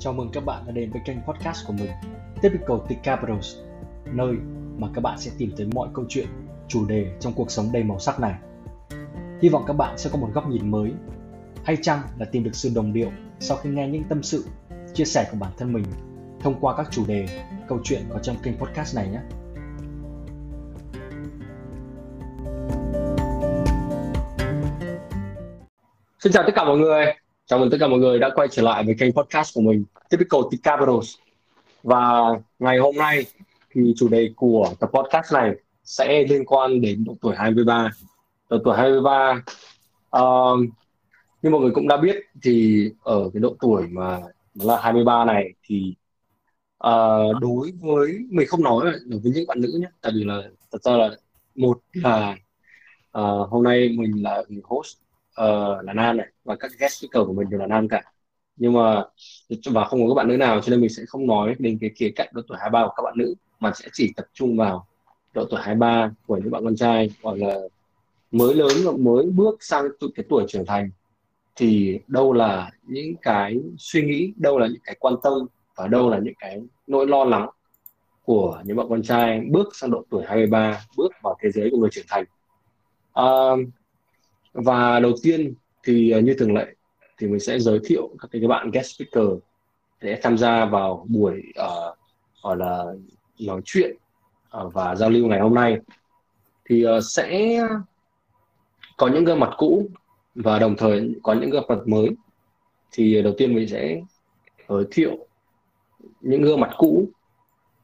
Chào mừng các bạn đã đến với kênh podcast của mình Typical T Capitals Nơi mà các bạn sẽ tìm thấy mọi câu chuyện, chủ đề trong cuộc sống đầy màu sắc này. Hy vọng các bạn sẽ có một góc nhìn mới Hay chăng là tìm được sự đồng điệu sau khi nghe những tâm sự, chia sẻ của bản thân mình Thông qua các chủ đề, câu chuyện có trong kênh podcast này nhé. Xin chào tất cả mọi người. Chào mừng tất cả mọi người đã quay trở lại với kênh podcast của mình Typical T Capitals. Và ngày hôm nay thì chủ đề của tập podcast này sẽ liên quan đến độ tuổi 23 Độ tuổi 23 uh, ờ, Như mọi người cũng đã biết thì ở cái độ tuổi mà nó là 23 này thì uh, đối với mình không nói đối với những bạn nữ nhé tại vì là thật ra là một là uh, hôm nay mình là host uh, là nam này và các guest speaker của mình đều là nam cả. Nhưng mà và không có các bạn nữ nào cho nên mình sẽ không nói đến cái khía cạnh độ tuổi 23 của các bạn nữ mà sẽ chỉ tập trung vào độ tuổi 23 của những bạn con trai gọi là mới lớn và mới bước sang cái tuổi trưởng thành. Thì đâu là những cái suy nghĩ đâu là những cái quan tâm và đâu là những cái nỗi lo lắng của những bạn con trai bước sang độ tuổi 23 bước vào thế giới của người trưởng thành. À, và đầu tiên thì ờ, như thường lệ thì mình sẽ giới thiệu các cái bạn guest speaker để tham gia vào buổi uh, gọi là nói chuyện uh, và giao lưu ngày hôm nay. Thì uh, sẽ có những gương mặt cũ và đồng thời có những gương mặt mới. Thì đầu tiên mình sẽ giới thiệu những gương mặt cũ.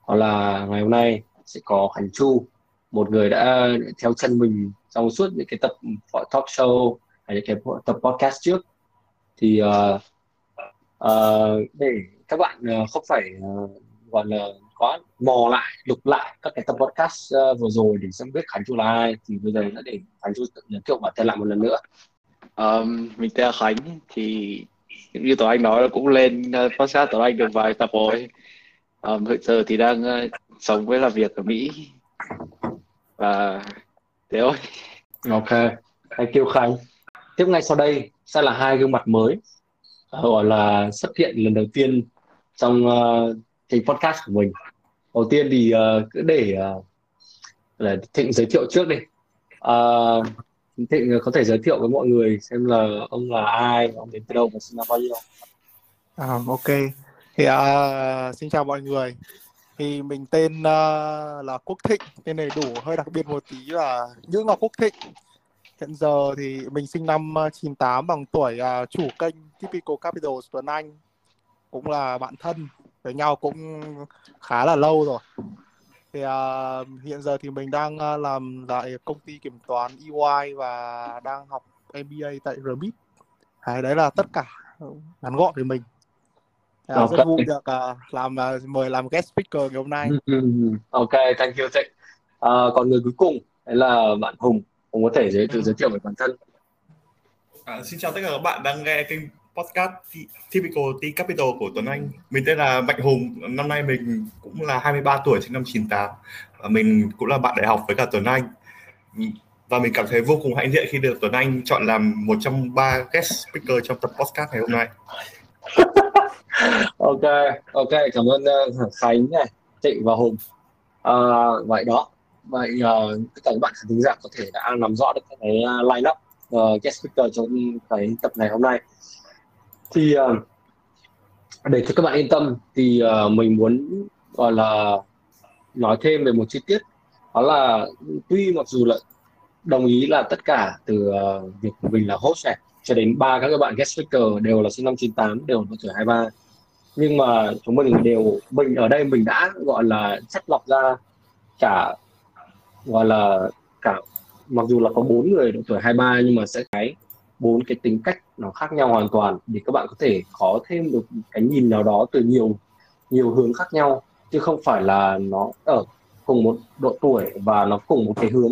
Hoặc là ngày hôm nay sẽ có Hành Chu một người đã theo chân mình trong suốt những cái tập talk show hay những cái tập podcast trước. Thì uh, uh, để các bạn uh, không phải uh, gọi là có mò lại lục lại các cái tập podcast uh, vừa rồi để xem biết Khánh Chu là ai thì bây giờ sẽ để Khánh Chu tự giới thiệu bản thân lại một lần nữa. Um, mình tên là Khánh thì như tụi Anh nói là cũng lên podcast tụi Anh được vài tập rồi. Um, hiện giờ thì đang uh, sống với làm việc ở Mỹ. Và thế thôi ok anh kiêu Khánh tiếp ngay sau đây sẽ là hai gương mặt mới ờ, gọi là xuất hiện lần đầu tiên trong ờ, uh, cái podcast của mình. Đầu tiên thì uh, cứ để uh, để thịnh giới thiệu trước đi. Uh, thịnh có thể giới thiệu với mọi người xem là ông là ai ông đến từ đâu và sinh năm bao nhiêu. À, ok. Thì uh, xin chào mọi người thì mình tên uh, là Quốc Thịnh tên này đủ hơi đặc biệt một tí là Nhữ Ngọc Quốc Thịnh. Hiện giờ thì mình sinh năm ờ, 98 bằng tuổi uh, chủ kênh Typical Capital Tuấn Anh cũng là bạn thân với nhau cũng khá là lâu rồi. Thì uh, hiện giờ thì mình đang uh, làm tại công ty kiểm toán EY và đang học MBA tại RMIT. Đấy, đấy là tất cả ngắn gọn về mình. À, okay. rất vui được uh, làm uh, mời làm guest speaker ngày hôm nay. ok, thank you Thịnh. Uh, còn người cuối cùng đấy là bạn Hùng. Hùng có thể giới tự giới thiệu về bản thân. À, xin chào tất cả các bạn đang nghe kênh podcast Typical T Capital của Tuấn Anh. Mình tên là Mạnh Hùng, năm nay mình cũng là 23 tuổi, sinh năm 98 và mình cũng là bạn đại học với cả Tuấn Anh. Và mình cảm thấy vô cùng hãnh diện khi được Tuấn Anh chọn làm một trong ba guest speaker trong tập podcast ngày hôm nay. ok ok cảm ơn uh, khánh này chị và hùng. Uh, vậy đó. Vậy uh, tất cả các bạn khán giả có thể đã nắm rõ được cái uh, line up uh, guest speaker trong cái tập này hôm nay. Thì uh, để cho các bạn yên tâm thì uh, mình muốn gọi là nói thêm về một chi tiết. Đó là tuy mặc dù là đồng ý là tất cả từ uh, việc của mình là host này cho đến ba các bạn guest speaker đều là sinh năm 98 đều là tuổi 23 nhưng mà chúng mình đều, mình ở đây mình đã gọi là chất lọc ra cả, gọi là cả, mặc dù là có bốn người độ tuổi 23 nhưng mà sẽ cái bốn cái tính cách nó khác nhau hoàn toàn để các bạn có thể có thêm được cái nhìn nào đó từ nhiều nhiều hướng khác nhau. Chứ không phải là nó ở cùng một độ tuổi và nó cùng một cái hướng.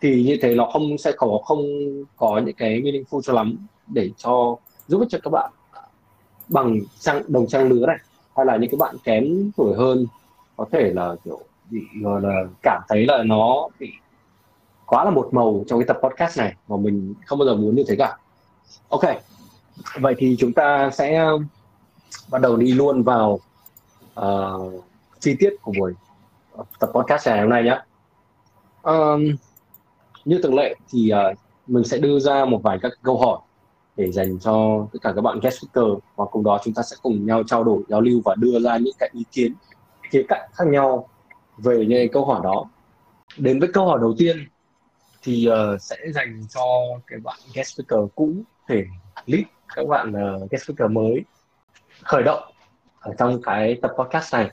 Thì như thế nó không, sẽ có không có những cái meaningful cho lắm để cho, giúp cho các bạn bằng trang đồng trang lứa này. Hay là những cái bạn kém tuổi hơn có thể là kiểu bị gọi là cảm thấy là nó bị quá là một màu trong cái tập podcast này mà mình không bao giờ muốn như thế cả. Ok vậy thì chúng ta sẽ bắt đầu đi luôn vào uh, chi tiết của buổi tập podcast ngày hôm nay nhé um, như thường lệ thì uh, mình sẽ đưa ra một vài các câu hỏi để dành cho tất cả các bạn guest speaker. Và cùng đó chúng ta sẽ cùng nhau trao đổi giao lưu và đưa ra những cái ý kiến khía cạnh khác nhau về những câu hỏi đó. Đến với câu hỏi đầu tiên thì uh, sẽ dành cho cái bạn guest speaker cũ thể lead các bạn uh, guest speaker mới khởi động ở trong cái tập podcast này.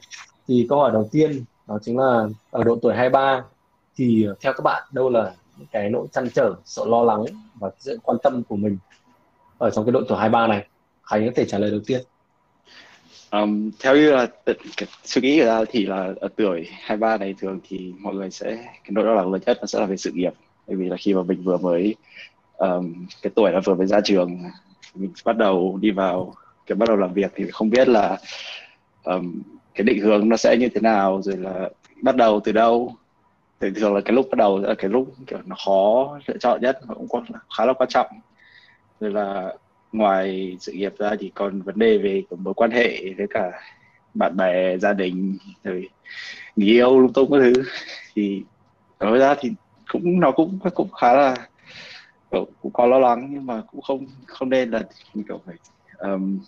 Thì câu hỏi đầu tiên đó chính là ở độ tuổi 23 thì ờ, theo các bạn đâu là những cái nỗi chăn trở sự lo lắng và sự quan tâm của mình? Ở trong cái độ tuổi 23 này Khánh có thể trả lời đầu tiên. Um, theo như là suy nghĩ của ta thì là ở tuổi 23 này thường thì mọi người sẽ cái nỗi lo lắng lớn nhất nó sẽ là về sự nghiệp. Bởi vì là khi mà mình vừa mới um, cái tuổi là vừa mới ra trường mình bắt đầu đi vào cái bắt đầu làm việc thì không biết là um, cái định hướng nó sẽ như thế nào rồi là bắt đầu từ đâu. Thì thường là cái lúc bắt đầu là cái lúc kiểu nó khó lựa chọn nhất và cũng có khá là quan trọng rồi là ngoài sự nghiệp ra thì còn vấn đề về mối quan hệ với cả bạn bè gia đình rồi người yêu lung tung các thứ. Thì nói ra thì cũng nó cũng cũng khá là cũng có lo lắng nhưng mà cũng không không nên là mình kiểu phải um,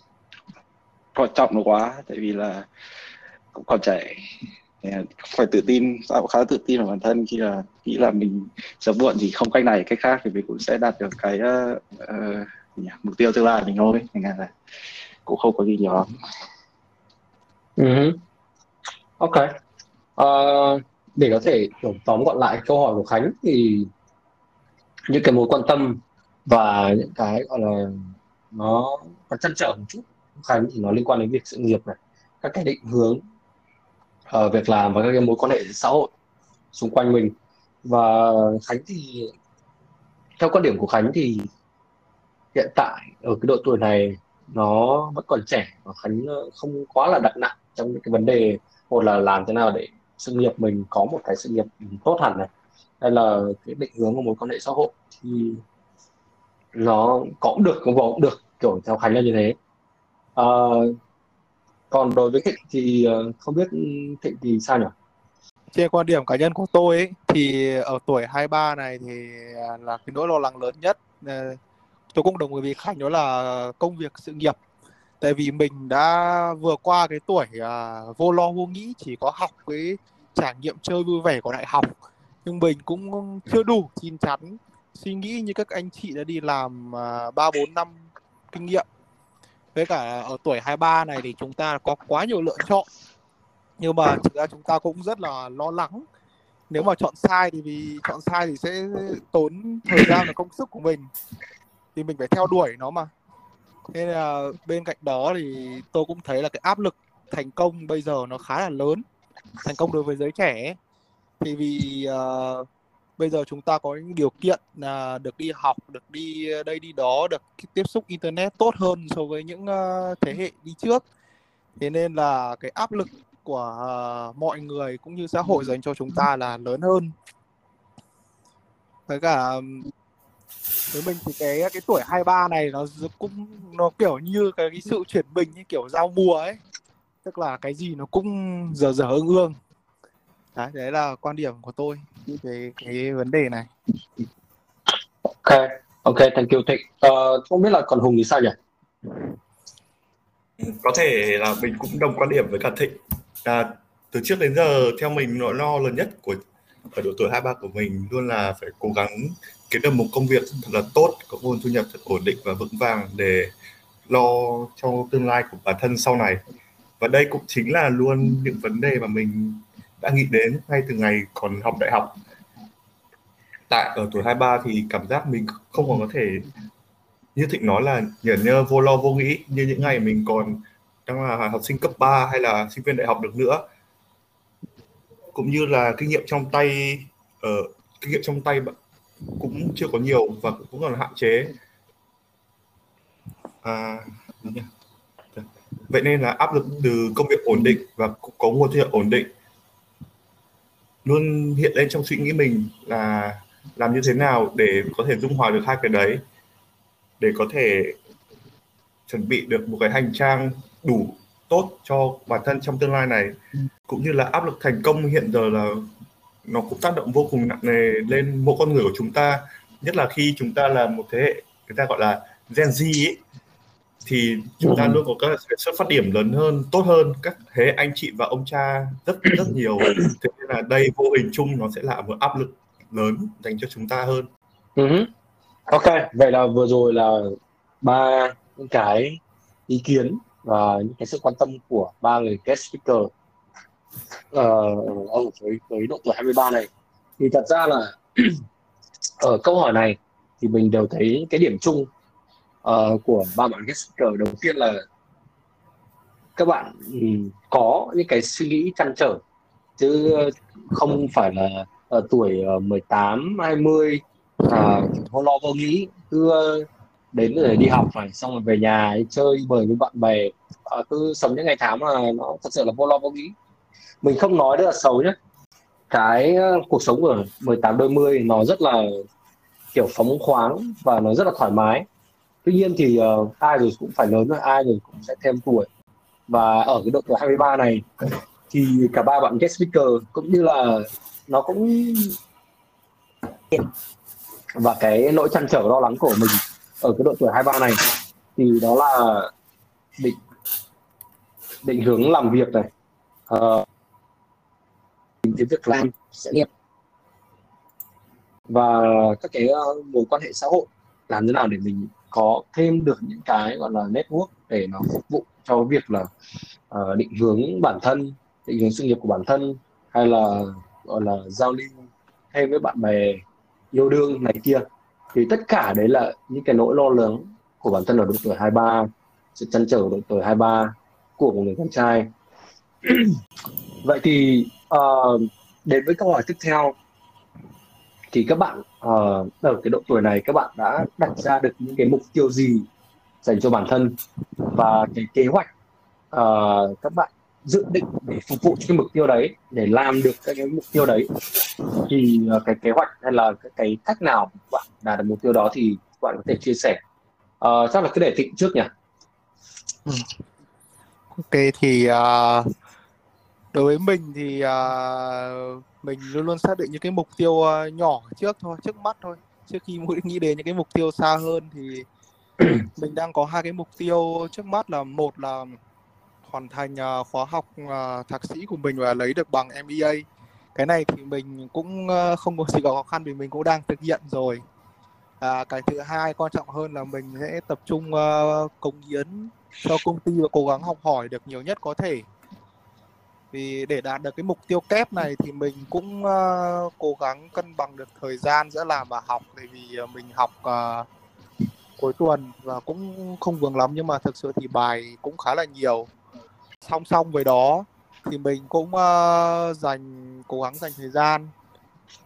quan trọng nó quá. Tại vì là cũng còn trẻ phải tự tin tạo khá tự tin vào bản thân khi là nghĩ là mình sớm muộn thì không cách này cách khác thì mình cũng sẽ đạt được cái uh, uh, mục tiêu tương lai mình thôi. Thành ra là cũng không có gì nhiều lắm. Uh-huh. ok. Uh, để có thể tóm gọn lại câu hỏi của Khánh thì những cái mối quan tâm và những cái gọi là nó còn chăn trở một chút Khánh thì nó liên quan đến việc sự nghiệp này các cái định hướng uh, việc làm và các cái mối quan hệ xã hội xung quanh mình. Và Khánh thì theo quan điểm của Khánh thì hiện tại ở cái độ tuổi này nó vẫn còn trẻ và Khánh ờ, không quá là đặt nặng trong những cái vấn đề một là làm thế nào để sự nghiệp mình có một cái sự nghiệp tốt hẳn này hay là cái định hướng của mối quan hệ xã hội thì nó có cũng được không có cũng được kiểu theo Khánh là như thế. À, còn đối với Thịnh thì ờ, không biết Thịnh thì sao nhỉ? Trên quan điểm cá nhân của tôi ấy, thì ở tuổi 23 này thì ờ, là cái nỗi lo lắng lớn nhất ờ, tôi cũng đồng ý với Khánh đó là công việc sự nghiệp. Tại vì mình đã vừa qua cái tuổi vô lo vô nghĩ chỉ có học cái trải nghiệm chơi vui vẻ của đại học. Nhưng mình cũng chưa đủ chín chắn suy nghĩ như các anh chị đã đi làm ba bốn năm kinh nghiệm với cả ở tuổi 23 này thì chúng ta có quá nhiều lựa chọn. Nhưng mà thực ra chúng ta cũng rất là lo lắng. Nếu mà chọn sai thì vì chọn sai thì sẽ tốn thời gian và công sức của mình. Thì mình phải theo đuổi nó mà. Nên là bên cạnh đó thì tôi cũng thấy là cái áp lực thành công bây giờ nó khá là lớn. Thành công đối với giới trẻ thì vì uh, bây giờ chúng ta có những điều kiện là được đi học được đi ờ, đây đi đó được tiếp xúc internet tốt hơn so với những uh, thế hệ đi trước. Thế nên là cái áp lực của uh, mọi người cũng như xã hội dành cho chúng ta là lớn hơn. Với cả với mình thì cái cái tuổi 23 này nó cũng nó kiểu như cái, cái sự chuyển mình như kiểu giao mùa ấy. Tức là cái gì nó cũng giờ giờ ương ương đấy, đấy là quan điểm của tôi về cái vấn đề này. Ok ok thank you thịnh. Uh, không biết là còn hùng thì sao nhỉ? Có thể là mình cũng đồng quan điểm với cả thịnh. Là từ trước đến giờ theo mình nỗi lo lớn nhất của ở độ tuổi 23 của mình luôn là phải cố gắng kiếm được một công việc thật là tốt có nguồn thu nhập thật ổn định và vững vàng để lo cho tương lai của bản thân sau này. Và đây cũng chính là luôn những vấn đề mà mình đã nghĩ đến ngay từ ngày còn học đại học. Tại ở tuổi 23 thì cảm giác mình không còn có thể như Thịnh nói là nhởn nhơ vô lo vô nghĩ như những ngày mình còn đang là học sinh cấp 3 hay là sinh viên đại học được nữa. Cũng như là kinh nghiệm trong tay ở uh, kinh nghiệm trong tay cũng chưa có nhiều và cũng còn hạn chế. À, vậy nên là áp lực từ công việc ổn định và có nguồn thu nhập ổn định luôn hiện lên trong suy nghĩ mình là làm như thế nào để có thể dung hòa được hai cái đấy để có thể chuẩn bị được một cái hành trang đủ tốt cho bản thân trong tương lai này. Cũng như là áp lực thành công hiện giờ là nó cũng tác động vô cùng nặng nề lên mỗi con người của chúng ta. Nhất là khi chúng ta là một thế hệ người ta gọi là Gen Z ấy, thì chúng ta ừ. luôn có các xuất phát điểm lớn hơn tốt hơn. Các thế anh chị và ông cha rất rất nhiều. Thế nên là đây vô hình chung nó sẽ là một áp lực lớn dành cho chúng ta hơn. Uh-huh. ok vậy là vừa rồi là ba những cái ý kiến và những cái sự quan tâm của ba người guest speaker. Uh, ở với với độ tuổi 23 này. Thì thật ra là ở câu hỏi này thì mình đều thấy cái điểm chung uh, của ba bạn guest speaker đầu tiên là các bạn um, có những cái suy nghĩ chăn trở chứ không phải là ở tuổi ờ, 18 20 à, không lo vô nghĩ. Cứ đến rồi đi học phải xong rồi về nhà chơi bời với bạn bè. À, cứ sống những ngày tháng mà nó thật sự là vô lo vô nghĩ. Mình không nói được là xấu nhé cái cuộc sống của 18 đôi mươi nó rất là kiểu phóng khoáng và nó rất là thoải mái tuy nhiên thì uh, ai rồi cũng phải lớn rồi ai rồi cũng sẽ thêm tuổi. Và ở cái độ tuổi 23 này thì cả ba bạn guest speaker cũng như là nó cũng và cái nỗi chăn trở lo lắng của mình ở cái độ tuổi 23 này thì đó là định định hướng làm việc này. Ờ, uh, cái việc làm sẽ nghiệp. Và các cái uh, mối quan hệ xã hội làm thế nào để mình có thêm được những cái gọi là network để nó phục vụ cho việc là uh, định hướng bản thân định hướng sự nghiệp của bản thân hay là gọi là giao lưu thêm với bạn bè yêu đương này kia. Thì tất cả đấy là những cái nỗi lo lắng của bản thân ở độ tuổi 23 sự chăn trở ở độ tuổi 23 của một người con trai. Vậy thì uh, đến với câu hỏi tiếp theo thì các bạn uh, ở cái độ tuổi này các bạn đã đặt ra được những cái mục tiêu gì dành cho bản thân và cái kế hoạch uh, các bạn dự định để phục vụ cho cái mục tiêu đấy để làm được cái, cái mục tiêu đấy? Thì uh, cái kế hoạch hay là cái, cái cách nào bạn đạt được mục tiêu đó thì bạn có thể chia sẻ. Uh, chắc là cứ để thịnh trước nhỉ? Ừ. ok thì uh, đối với mình thì uh, mình luôn luôn xác định những cái mục tiêu uh, nhỏ trước thôi trước mắt thôi. Trước khi nghĩ đến những cái mục tiêu xa hơn thì mình đang có hai cái mục tiêu trước mắt là một là hoàn thành uh, khóa học uh, thạc sĩ của mình và lấy được bằng MBA cái này thì mình cũng không có gì khó khăn vì mình cũng đang thực hiện rồi. À, cái thứ hai quan trọng hơn là mình sẽ tập trung uh, cống hiến cho công ty và cố gắng học hỏi được nhiều nhất có thể vì để đạt được cái mục tiêu kép này thì mình cũng uh, cố gắng cân bằng được thời gian giữa làm và học. Bởi vì uh, mình học uh, cuối tuần và cũng không vướng lắm nhưng mà thực sự thì bài cũng khá là nhiều. Song song với đó thì mình cũng uh, dành cố gắng dành thời gian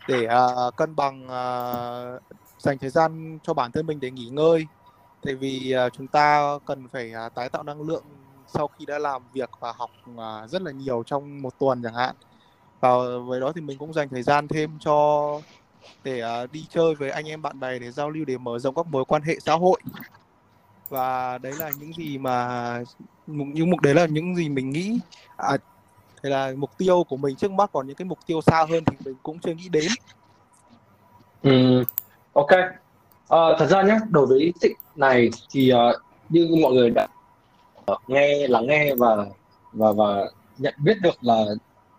để uh, cân bằng uh, dành thời gian cho bản thân mình để nghỉ ngơi. Tại vì uh, chúng ta cần phải uh, tái tạo năng lượng sau khi đã làm việc và học à, rất là nhiều trong một tuần chẳng hạn. Và với đó thì mình cũng dành thời gian thêm cho để à, đi chơi với anh em bạn bè để giao lưu để mở rộng các mối quan hệ xã hội. Và đấy là những gì mà những mục đấy là những gì mình nghĩ à, thế là mục tiêu của mình trước mắt còn những cái mục tiêu xa hơn thì mình cũng chưa nghĩ đến. Ừ, ok. À, thật ra nhé đối với thịnh này thì uh, như mọi người đã nghe lắng nghe và và và nhận biết được là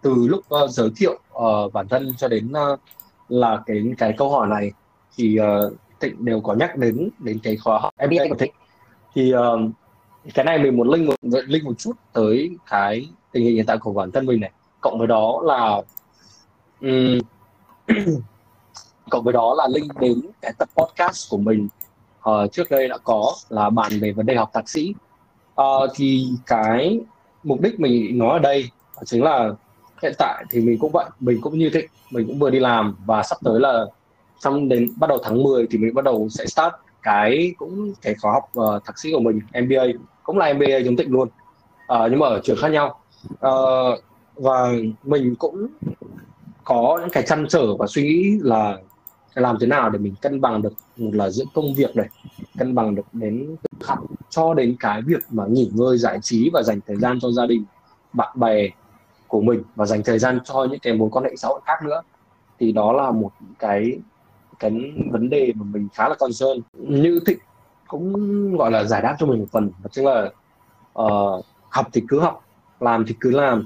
từ lúc uh, giới thiệu uh, bản thân cho đến uh, là cái cái câu hỏi này thì uh, Thịnh đều có nhắc đến đến cái khóa học MBA của Thịnh. Thì uh, cái này mình muốn link một link một chút tới cái tình hình hiện tại của bản thân mình này. Cộng với đó là um, cộng với đó là link đến cái tập podcast của mình uh, trước đây đã có là bàn về vấn đề học thạc sĩ uh, thì cái mục đích mình nói ở đây chính là hiện tại thì mình cũng vậy mình cũng như thế mình cũng vừa đi làm và sắp tới là xong đến bắt đầu tháng 10 thì mình bắt đầu sẽ start cái cũng cái khóa học uh, thạc sĩ của mình MBA cũng là MBA giống tịnh luôn. Uh, nhưng mà ở trường khác nhau. Uh, và mình cũng có những cái chăn trở và suy nghĩ là làm thế nào để mình cân bằng được một là giữa công việc này cân bằng được đến học cho đến cái việc mà nghỉ ngơi giải trí và dành thời gian cho gia đình bạn bè của mình và dành thời gian cho những cái mối quan hệ xã hội khác nữa. Thì đó là một cái cái vấn đề mà mình khá là concern. Như thịnh cũng gọi là giải đáp cho mình một phần đó chính là uh, học thì cứ học làm thì cứ làm.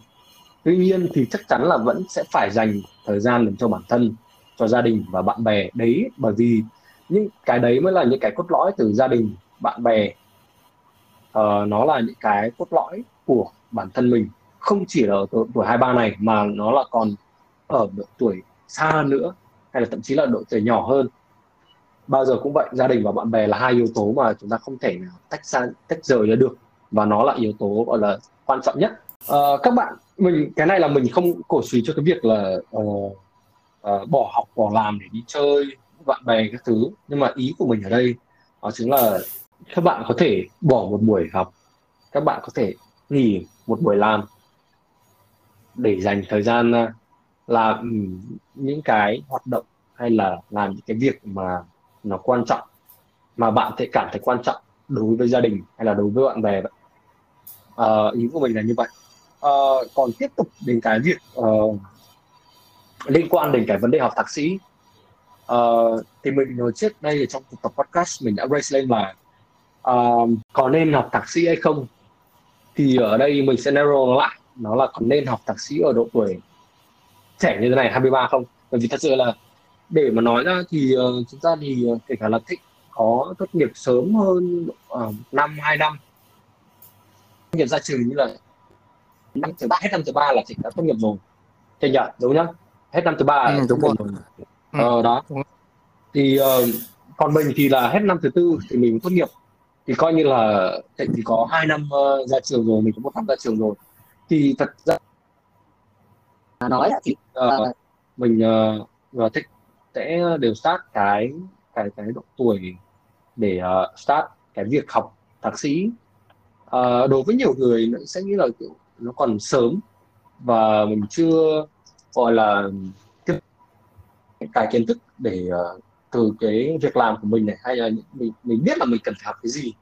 Tuy nhiên thì chắc chắn là vẫn sẽ phải dành thời gian để cho bản thân cho gia đình và bạn bè đấy bởi vì những cái đấy mới là những cái cốt lõi từ gia đình bạn bè. Uh, nó là những cái cốt lõi của bản thân mình. Không chỉ là ở tuổi hai ba này mà nó là còn ở độ tuổi xa hơn nữa hay là thậm chí là độ tuổi nhỏ hơn. Bao giờ cũng vậy gia đình và bạn bè là hai yếu tố mà chúng ta không thể tách xa tách rời ra được. Và nó là yếu tố gọi là quan trọng nhất. Uh, các bạn mình cái này là mình không cổ suý cho cái việc là uh, uh, bỏ học bỏ làm để đi chơi bạn bè các thứ. Nhưng mà ý của mình ở đây đó chính là các bạn có thể bỏ một buổi học các bạn có thể nghỉ một buổi làm để dành thời gian ờ, làm những cái hoạt động hay là làm những cái việc mà nó quan trọng mà bạn sẽ cảm thấy quan trọng đối với gia đình hay là đối với bạn bè vậy. À, ý của mình là như vậy. À, còn tiếp tục đến cái việc uh, liên quan đến cái vấn đề học thạc sĩ. Uh, thì mình nói trước đây trong cuộc tập podcast mình đã raise lên là uh, có nên học thạc sĩ hay không? Thì ở đây mình sẽ narrow lại nó là còn nên học thạc sĩ ở độ tuổi trẻ như thế này 23 không? Bởi vì thật sự là để mà nói ra thì uh, chúng ta thì uh, kể cả là thích có tốt nghiệp sớm hơn uh, năm hai năm. Tốt nghiệp ra trường như là năm thứ ba hết năm thứ ba là chị đã tốt nghiệp rồi. Thì nhận đúng nhá hết năm thứ ba ừ, đúng rồi, rồi. Ừ. ờ đó. Thì uh, còn mình thì là hết năm thứ tư thì mình tốt nghiệp. Thì coi như là thịnh thì có hai năm uh, ra trường rồi mình có một năm ra trường rồi. Thì thật ra nói thì uh, mình uh, và thích sẽ đều start cái cái cái độ tuổi để uh, start cái việc học thạc sĩ. Uh, đối với nhiều người nó sẽ nghĩ là kiểu nó còn sớm và mình chưa gọi là tiếp cái kiến thức để uh, từ cái việc làm của mình này hay là mình mình biết là mình cần phải học cái gì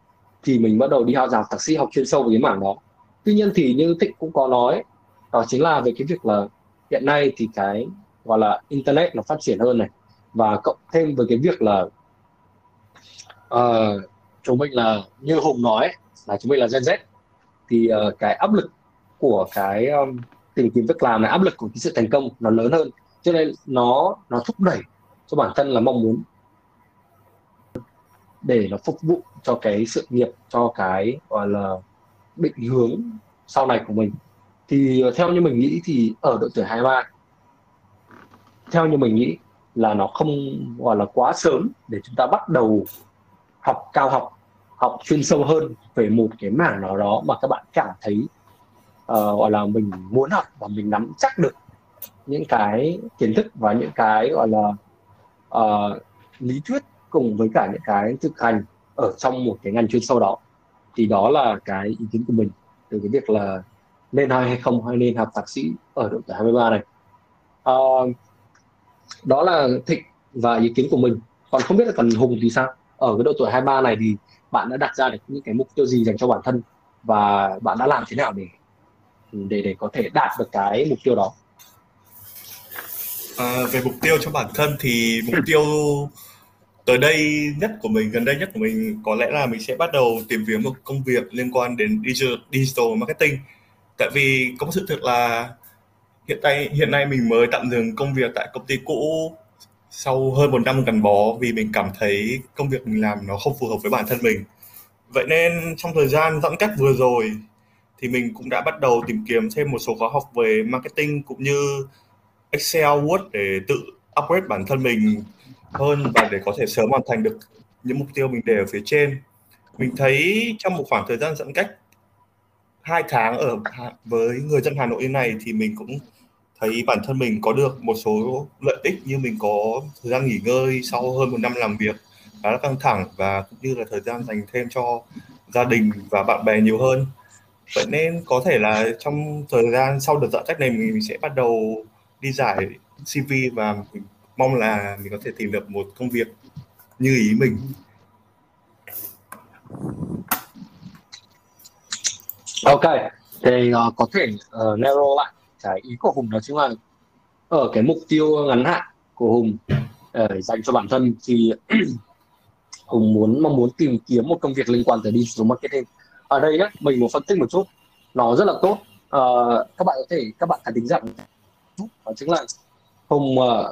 thì mình bắt đầu đi học giáo thạc sĩ học chuyên sâu về cái mảng đó. Tuy nhiên thì như thịnh cũng có nói đó chính là về cái việc là hiện nay thì cái gọi là internet nó phát triển hơn này và cộng thêm với cái việc là ờ, uh, chúng mình là như hùng nói là chúng mình là gen z thì uh, cái áp lực của cái um, tìm kiếm việc làm này, áp lực của cái sự thành công nó lớn hơn. Cho nên nó nó thúc đẩy cho bản thân là mong muốn để nó phục vụ cho cái sự nghiệp, cho cái, gọi là, định hướng sau này của mình. Thì ờ, theo như mình nghĩ thì ở độ tuổi 23 theo như mình nghĩ là nó không, gọi là, quá sớm để chúng ta bắt đầu học cao học học chuyên sâu hơn về một cái mảng nào đó mà các bạn cảm thấy uh, gọi là mình muốn học và mình nắm chắc được những cái kiến thức và những cái gọi là uh, lý thuyết cùng với cả những cái thực hành ở trong một cái ngành chuyên sâu đó thì đó là cái ý kiến của mình từ cái việc là nên hay hay không hay nên học thạc sĩ ở độ tuổi 23 này. Uh, đó là thịnh và ý kiến của mình. Còn không biết là còn hùng thì sao? Ở cái độ tuổi 23 này thì bạn đã đặt ra được những cái mục tiêu gì dành cho bản thân và bạn đã làm thế nào để để để có thể đạt được cái mục tiêu đó? À, về mục tiêu cho bản thân thì mục tiêu tới đây nhất của mình gần đây nhất của mình có lẽ là mình sẽ bắt đầu tìm kiếm một công việc liên quan đến digital, digital marketing. Tại vì có một sự thật là hiện tại hiện nay mình mới tạm dừng công việc tại công ty cũ sau hơn một năm gắn bó vì mình cảm thấy công việc mình làm nó không phù hợp với bản thân mình. Vậy nên trong thời gian giãn cách vừa rồi thì mình cũng đã bắt đầu tìm kiếm thêm một số khóa học về marketing cũng như Excel, Word để tự upgrade bản thân mình hơn và để có thể sớm hoàn thành được những mục tiêu mình đề ở phía trên. Mình thấy trong một khoảng thời gian giãn cách hai tháng ở với người dân Hà Nội như này thì mình cũng thấy bản thân mình có được một số lợi ích như mình có thời gian nghỉ ngơi sau hơn một năm làm việc khá là căng thẳng và cũng như là thời gian dành thêm cho gia đình và bạn bè nhiều hơn vậy nên có thể là trong thời gian sau đợt giãn cách này mình sẽ bắt đầu đi giải CV và mình mong là mình có thể tìm được một công việc như ý mình. Ok thì uh, có thể uh, narrow lại cái ý của hùng đó chính là ở cái mục tiêu ngắn hạn của hùng uh, dành cho bản thân thì hùng muốn mong muốn tìm kiếm một công việc liên quan tới digital marketing ở đây nhé mình muốn phân tích một chút. Nó rất là tốt. Uh, các bạn có thể các bạn phải tính rằng đó chính là hùng uh,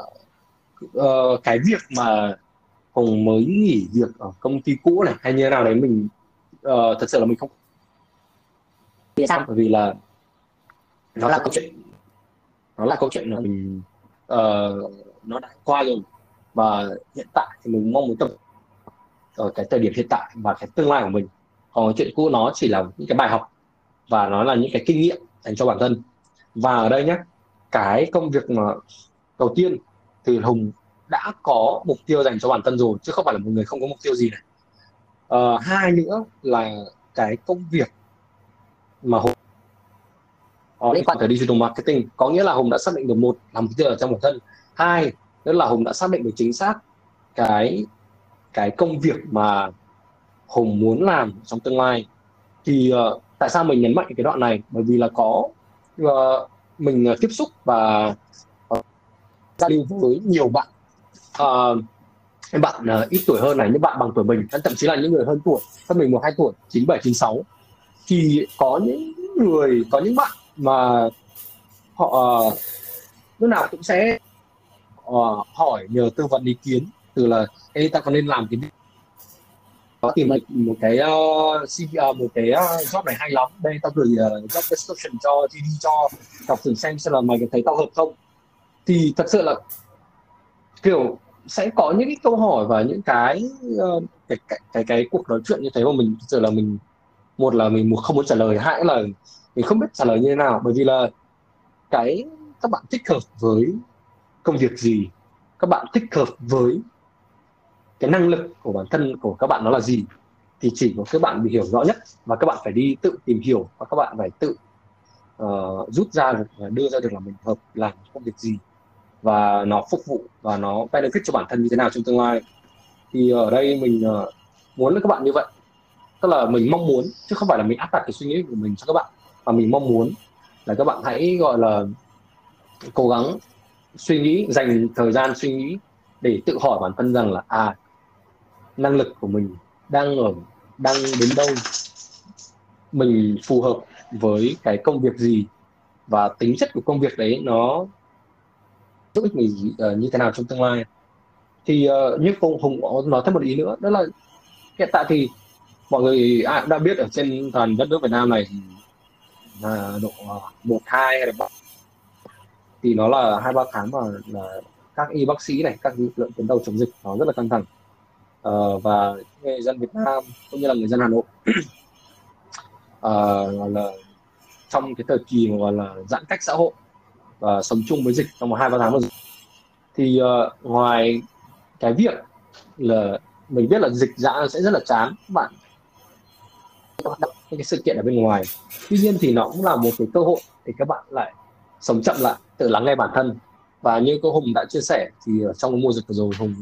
uh, cái việc mà hùng mới nghỉ việc ở công ty cũ này hay như thế nào đấy mình uh, thật sự là mình không vì sao? Bởi vì là nó là câu chuyện. Nó là câu chuyện là mình uh, nó đã qua rồi. Và hiện tại thì mình mong muốn tập ở cái thời điểm hiện tại và cái tương lai của mình còn chuyện cũ nó chỉ là những cái bài học và nó là những cái kinh nghiệm dành cho bản thân. Và ở đây nhé cái công việc mà đầu tiên thì hùng đã có mục tiêu dành cho bản thân rồi chứ không phải là một người không có mục tiêu gì này. À, hai nữa là cái công việc mà hùng có liên quan tới digital marketing. Có nghĩa là hùng đã xác định được một là mục tiêu ở trong bản thân. Hai nữa là hùng đã xác định được chính xác cái cái công việc mà hùng muốn làm trong tương lai. Thì uh, tại sao mình nhấn mạnh cái đoạn này? Bởi vì là có uh, mình uh, tiếp xúc và uh, giao lưu với nhiều bạn. Uh, bạn uh, ít tuổi hơn này những bạn bằng tuổi mình thậm chí là những người hơn tuổi hơn mình một hai tuổi chín bảy chín sáu. Thì có những người có những bạn mà họ uh, lúc nào cũng sẽ uh, hỏi nhờ tư vấn ý kiến từ là Ê, ta có nên làm cái có tìm được một cái uh, CV, uh, một cái uh, job này hay lắm. Đây tao gửi uh, job description cho GD cho đọc thử xem xem là mày có thấy tao hợp không. Thì thật sự là kiểu sẽ có những cái câu hỏi và những cái uh, cái, cái cái cái cuộc nói chuyện như thế mà mình thật sự là mình một là mình không muốn trả lời hai là mình không biết trả lời như thế nào. Bởi vì là cái các bạn thích hợp với công việc gì các bạn thích hợp với cái năng lực của bản thân của các bạn nó là gì thì chỉ có các bạn bị hiểu rõ nhất và các bạn phải đi tự tìm hiểu và các bạn phải tự uh, rút ra được và đưa ra được là mình hợp làm công việc gì và nó phục vụ và nó benefit cho bản thân như thế nào trong tương lai. Thì ở đây mình uh, muốn các bạn như vậy. Tức là mình mong muốn chứ không phải là mình áp đặt cái suy nghĩ của mình cho các bạn mà mình mong muốn là các bạn hãy gọi là cố gắng suy nghĩ dành thời gian suy nghĩ để tự hỏi bản thân rằng là à năng lực của mình đang ở đang đến đâu mình phù hợp với cái công việc gì và tính chất của công việc đấy nó giúp ích mình uh, như thế nào trong tương lai. Thì uh, như hùng hùng có nói thêm một ý nữa đó là hiện tại thì mọi người ai cũng đã biết ở trên toàn đất nước Việt Nam này là độ ờ, một hai hay là ba thì nó là hai ba tháng mà là các y bác sĩ này các lực lượng tuyến đầu chống dịch nó rất là căng thẳng uh, và người dân Việt Nam cũng như là người dân Hà Nội. Uh, là trong cái thời kỳ mà gọi là giãn cách xã hội và sống chung với dịch trong một hai ba tháng thì uh, ngoài cái việc là mình biết là dịch dã sẽ rất là chán các bạn. Những cái sự kiện ở bên ngoài. Tuy nhiên thì nó cũng là một cái cơ hội để các bạn lại sống chậm lại tự lắng nghe bản thân. Và như cô Hùng đã chia sẻ thì trong mùa dịch vừa rồi Hùng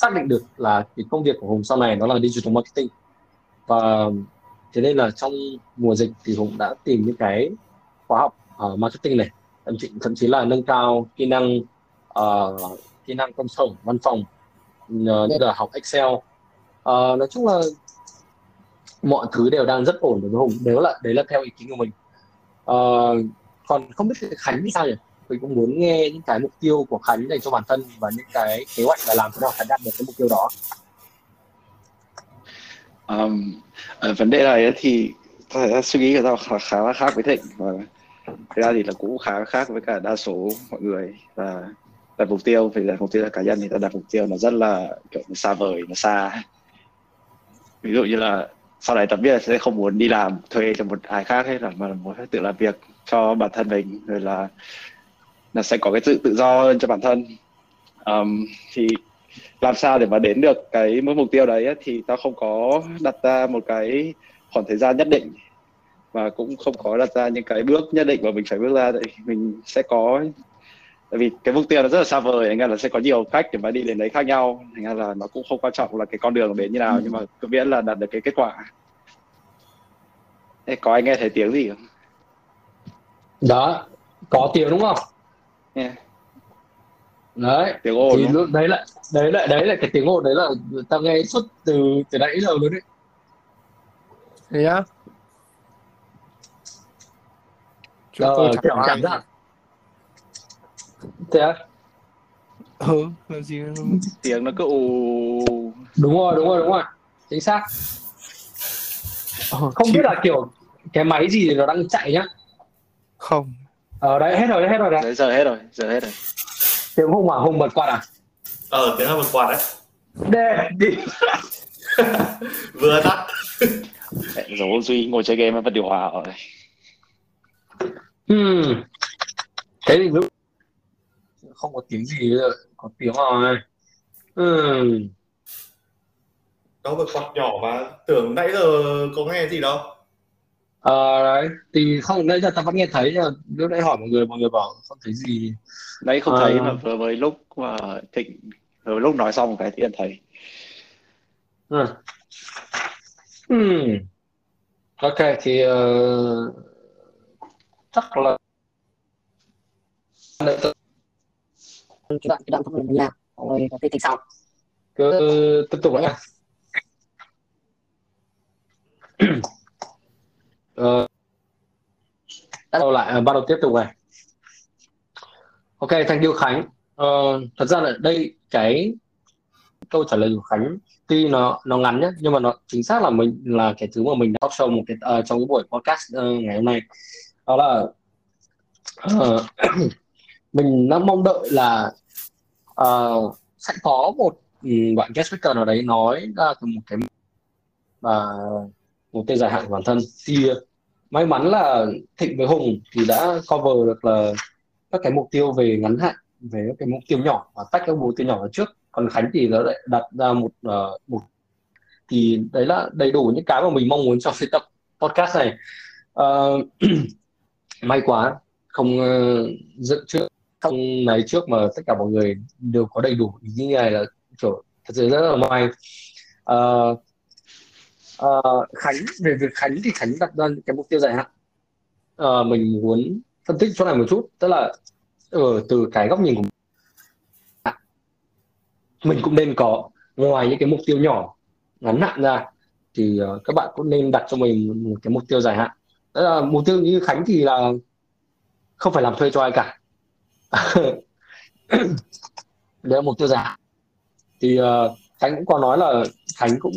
xác định được là cái công việc của Hùng sau này nó là digital marketing. Và thế nên là trong mùa dịch thì Hùng đã tìm những cái khóa học uh, marketing này. Thậm chí thậm chí là nâng cao kỹ năng uh, kỹ năng công sở văn phòng uh, như là học Excel. Uh, nói chung là mọi thứ đều đang rất ổn đối với Hùng. Nếu là đấy là theo ý kiến của mình. Uh, còn không biết Khánh như sao nhỉ? Mình cũng muốn nghe những cái mục tiêu của Khánh dành cho bản thân và những cái kế hoạch là làm thế nào Khánh đạt được cái mục tiêu đó. Um, ở ờ, vấn đề này thì suy nghĩ của tao khá, khá là khác với thịnh và thực ra thì là cũng khá khác với cả đa số mọi người và đặt mục tiêu vì đặt mục tiêu là cá nhân thì ta đặt mục tiêu nó rất là kiểu nó xa vời nó xa. Ví dụ như là sau này tập biết sẽ không muốn đi làm thuê cho một ai khác hết là mà muốn tự làm việc cho bản thân mình rồi là là sẽ có cái sự tự do cho bản thân. Um, thì làm sao để mà đến được cái mục tiêu đấy ấy, thì tao không có đặt ra một cái khoảng thời gian nhất định và cũng không có đặt ra những cái bước nhất định mà mình phải bước ra. Thì mình sẽ có tại vì cái mục tiêu nó rất là xa vời thành ra là sẽ có nhiều cách để mà đi đến đấy khác nhau. Thành ra là nó cũng không quan trọng là cái con đường đến như nào nhưng mà cứ miễn là đạt được cái kết quả. Ê, có anh nghe thấy tiếng gì không? Đó có tiếng đúng không yeah. đấy tiếng ồn thì lúc đấy là đấy là đấy là cái tiếng ồn đấy là tao nghe suốt từ từ nãy giờ luôn đấy. Thế á Chúng Ờ, tôi chẳng cảm giác. Thế á? Ừ làm gì tiếng nó cứ ù. Đúng rồi đúng rồi đúng rồi. Chính xác. Ờ, không biết là kiểu cái máy gì nó đang chạy nhá. Không ờ đấy hết rồi hết rồi đấy. Đấy giờ hết rồi giờ hết rồi. Tiếng hùng à hùng bật quạt à? Ờ tiếng là một quạt đấy. Để đi. Vừa tắt. Ông duy ngồi chơi game bật điều hòa đây hmm. thế thì lúc không có tiếng gì nữa. Có tiếng rồi. Hmm. đâu bật quạt nhỏ mà tưởng nãy giờ có nghe gì đâu ờ đấy thì không nãy giờ tao vẫn nghe thấy nhưng mà lúc nãy hỏi mọi người mọi người bảo không thấy gì đấy không Ờ. thấy mà vừa mới lúc mà thịnh vừa lúc nói xong cái thì anh thấy. Hmm. Ok thì ờ, chắc là cái đoạn cái đoạn mình như nào rồi có xong cứ tiếp tục nữa nha. Ờ, bắt đầu lại ờ, bắt đầu tiếp tục này. Ok, thank you Khánh. Ờ, thật ra là đây cái câu trả lời của Khánh tuy nó nó ngắn nhé nhưng mà nó chính xác là mình là cái thứ mà mình đã talk show một cái uh, trong cái buổi podcast uh, ngày hôm nay đó là uh, mình đang mong đợi là uh, sẽ có một ừ, bạn guest speaker nào đấy nói ra một cái và mục tiêu dài hạn của bản thân thì may mắn là Thịnh với Hùng thì đã cover được là các cái mục tiêu về ngắn hạn về các cái mục tiêu nhỏ và tách các mục tiêu nhỏ ra trước. Còn Khánh thì nó lại đặt ra một ờ, uh, một thì đấy là đầy đủ những cái mà mình mong muốn cho cái tập podcast này. Uh, may quá không uh, dựng trước không này trước mà tất cả mọi người đều có đầy đủ ý như này là kiểu thật sự rất là may. Uh, uh, Khánh về việc Khánh thì Khánh đặt ra những cái mục tiêu dài hạn. Uh, mình muốn phân tích chỗ này một chút tức là ở từ cái góc nhìn của mình mình cũng nên có ngoài những cái mục tiêu nhỏ ngắn hạn ra thì uh, các bạn cũng nên đặt cho mình một cái mục tiêu dài hạn. Đó là mục tiêu như Khánh thì là không phải làm thuê cho ai cả. Đấy là mục tiêu dài hạn. Thì uh, Khánh cũng có nói là Khánh cũng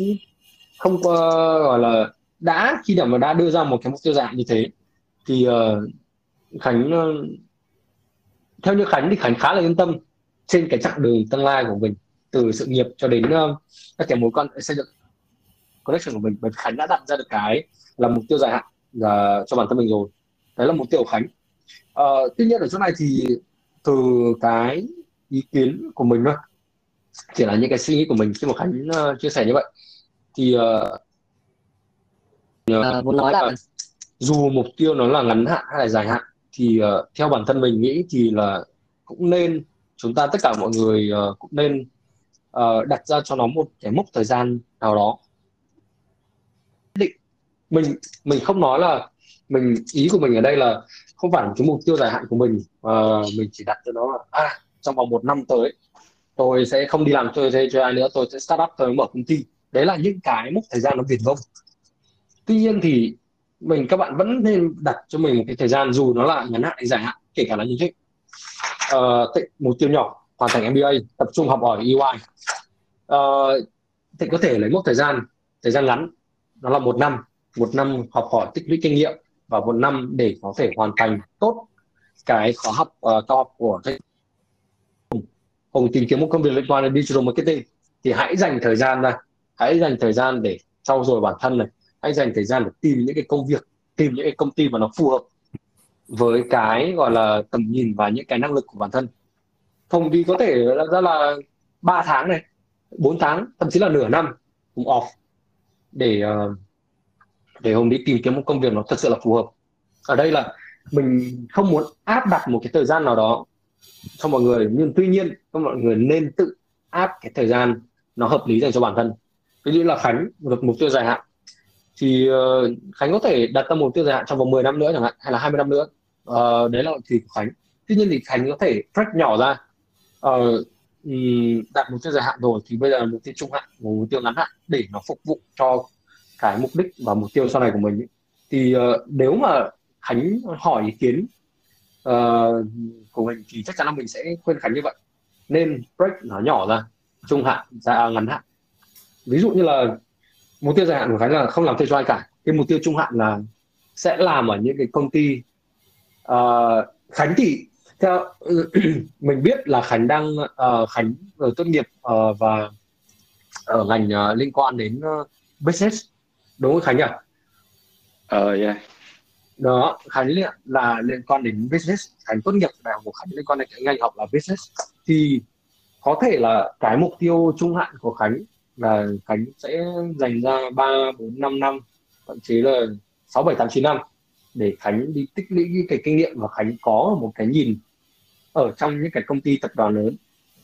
không có gọi là đã khi nào mà đã đưa ra một cái mục tiêu dài hạn như thế thì uh, Khánh uh, theo như Khánh thì Khánh khá là yên tâm trên cái chặng đường tương lai của mình từ sự nghiệp cho đến uh, các cái mối quan xây dựng connection của mình. Bởi vì Khánh đã đặt ra được cái là mục tiêu dài hạn uh, cho bản thân mình rồi. Đấy là mục tiêu của Khánh. Uh, tuy nhiên ở chỗ này thì từ cái ý kiến của mình thôi chỉ là những cái suy nghĩ của mình khi mà Khánh uh, chia sẻ như vậy thì ờ, Ờ, muốn nói là dù mục tiêu nó là ngắn hạn hay là dài hạn thì ờ, theo bản thân mình nghĩ thì là cũng nên chúng ta tất cả mọi người ờ, cũng nên ờ, đặt ra cho nó một cái mốc thời gian nào đó. Định mình mình không nói là mình ý của mình ở đây là không phải là cái mục tiêu dài hạn của mình mà mình chỉ đặt cho nó là à trong vòng một năm tới tôi sẽ không đi làm thuê thuê cho ai nữa tôi sẽ start up tôi mở công ty đấy là những cái mốc thời gian nó viển vông. Tuy nhiên thì mình các bạn vẫn nên đặt cho mình một cái thời gian dù nó là ngắn hạn hay dài hạn kể cả là như thế. Ờ, uh, mục tiêu nhỏ hoàn thành MBA tập trung học hỏi EY uh, ờ, thì có thể lấy mốc thời gian thời gian ngắn nó là một năm. Một năm học hỏi tích lũy kinh nghiệm và một năm để có thể hoàn thành tốt cái khóa học uh, cao học của thầy Hùng tìm kiếm một công việc liên quan đến digital marketing thì hãy dành thời gian ra hãy dành thời gian để trau dồi bản thân này. Hãy dành thời gian để tìm những cái công việc, tìm những cái công ty mà nó phù hợp với cái, gọi là, tầm nhìn và những cái năng lực của bản thân. Hùng thì có thể là ra là 3 tháng này 4 tháng, thậm chí là nửa năm Hùng off để ờ, để Hùng đi tìm kiếm một công việc nó thật sự là phù hợp. Ở đây là mình không muốn áp đặt một cái thời gian nào đó cho mọi người, nhưng tuy nhiên các mọi người nên tự áp cái thời gian nó hợp lý dành cho bản thân ví dụ là Khánh được mục tiêu dài hạn. Thì uh, Khánh có thể đặt ra mục tiêu dài hạn trong vòng 10 năm nữa chẳng hạn hay là 20 năm nữa. Uh, đấy là thì của Khánh. Tuy nhiên thì Khánh có thể break nhỏ ra uh, đặt mục tiêu dài hạn rồi thì bây giờ là mục tiêu trung hạn và mục tiêu ngắn hạn để nó phục vụ cho cái mục đích và mục tiêu sau này của mình thì uh, nếu mà Khánh hỏi ý kiến uh, của mình thì chắc chắn là mình sẽ khuyên Khánh như vậy. Nên break nó nhỏ ra trung hạn ra ngắn hạn ví dụ như là mục tiêu dài hạn của Khánh là không làm thuê cho ai cả cái mục tiêu trung hạn là sẽ làm ở những cái công ty uh, Khánh thì theo mình biết là Khánh đang uh, Khánh ở tốt nghiệp uh, và ở ngành uh, liên quan đến uh, business đúng không Khánh nhỉ? Ờ uh, yeah. Đó, Khánh là liên quan đến business, Khánh tốt nghiệp đại học của Khánh liên quan đến cái ngành học là business thì có thể là cái mục tiêu trung hạn của Khánh là Khánh sẽ dành ra 3, 4, 5 năm thậm chí là 6, 7, 8, 9 năm để Khánh đi tích lũy cái kinh nghiệm và Khánh có một cái nhìn ở trong những cái công ty tập đoàn lớn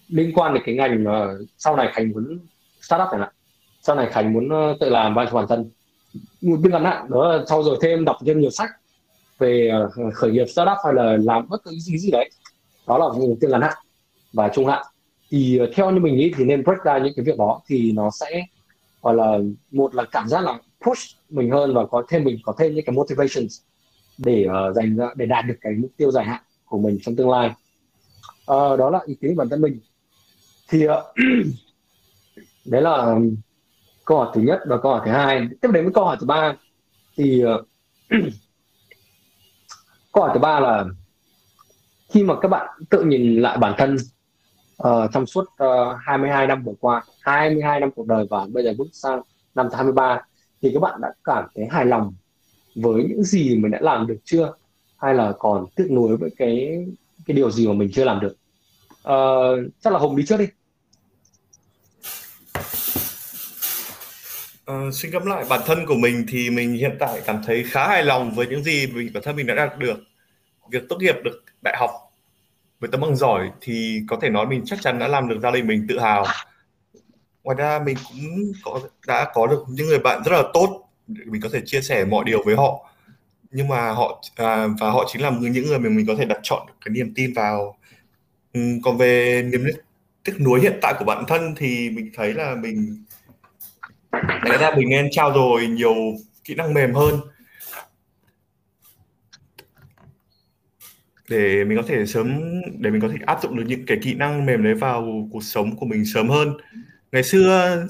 liên quan đến cái ngành mà sau này Khánh muốn startup chẳng hạn. Sau này Khánh muốn ờ, tự làm vai cho bản thân. Một biên ngắn hạn đó là sau rồi thêm đọc thêm nhiều sách về ờ, khởi nghiệp startup hay là làm bất cứ gì gì đấy đó là mục tiêu ngắn hạn và trung hạn thì ờ, theo như mình nghĩ thì nên break ra những cái việc đó thì nó sẽ gọi là một là cảm giác là push mình hơn và có thêm mình có thêm những cái motivations để uh, dành ra để đạt được cái mục tiêu dài hạn của mình trong tương lai. Uh, đó là ý kiến bản thân mình. Thì uh, đấy là câu hỏi thứ nhất và câu hỏi thứ hai. Tiếp đến với câu hỏi thứ ba. Thì uh, câu hỏi thứ ba là khi mà các bạn tự nhìn lại bản thân uh, trong suốt ờ, uh, 22 năm vừa qua 22 năm cuộc đời và bây giờ bước sang năm 23 thì các bạn đã cảm thấy hài lòng với những gì mình đã làm được chưa? Hay là còn tiếc nuối với cái cái điều gì mà mình chưa làm được? Uh, chắc là hùng đi trước đi. Uh, xin gấp lại. Bản thân của mình thì mình hiện tại cảm thấy khá hài lòng với những gì mình bản thân mình đã đạt được. Việc tốt nghiệp được đại học với tấm bằng giỏi thì có thể nói mình chắc chắn đã làm được gia đình mình tự hào. Ngoài ra mình cũng có đã có được những người bạn rất là tốt mình có thể chia sẻ mọi điều với họ. Nhưng mà họ à, và họ chính là những người mà mình có thể đặt chọn cái niềm tin vào. Ừ, còn về niềm tiếc nuối hiện tại của bản thân thì mình thấy là mình lẽ ra mình nên trao dồi nhiều kỹ năng mềm hơn. Để mình có thể sớm, để mình có thể áp dụng được những cái kỹ năng mềm đấy vào cuộc sống của mình sớm hơn. Ngày xưa,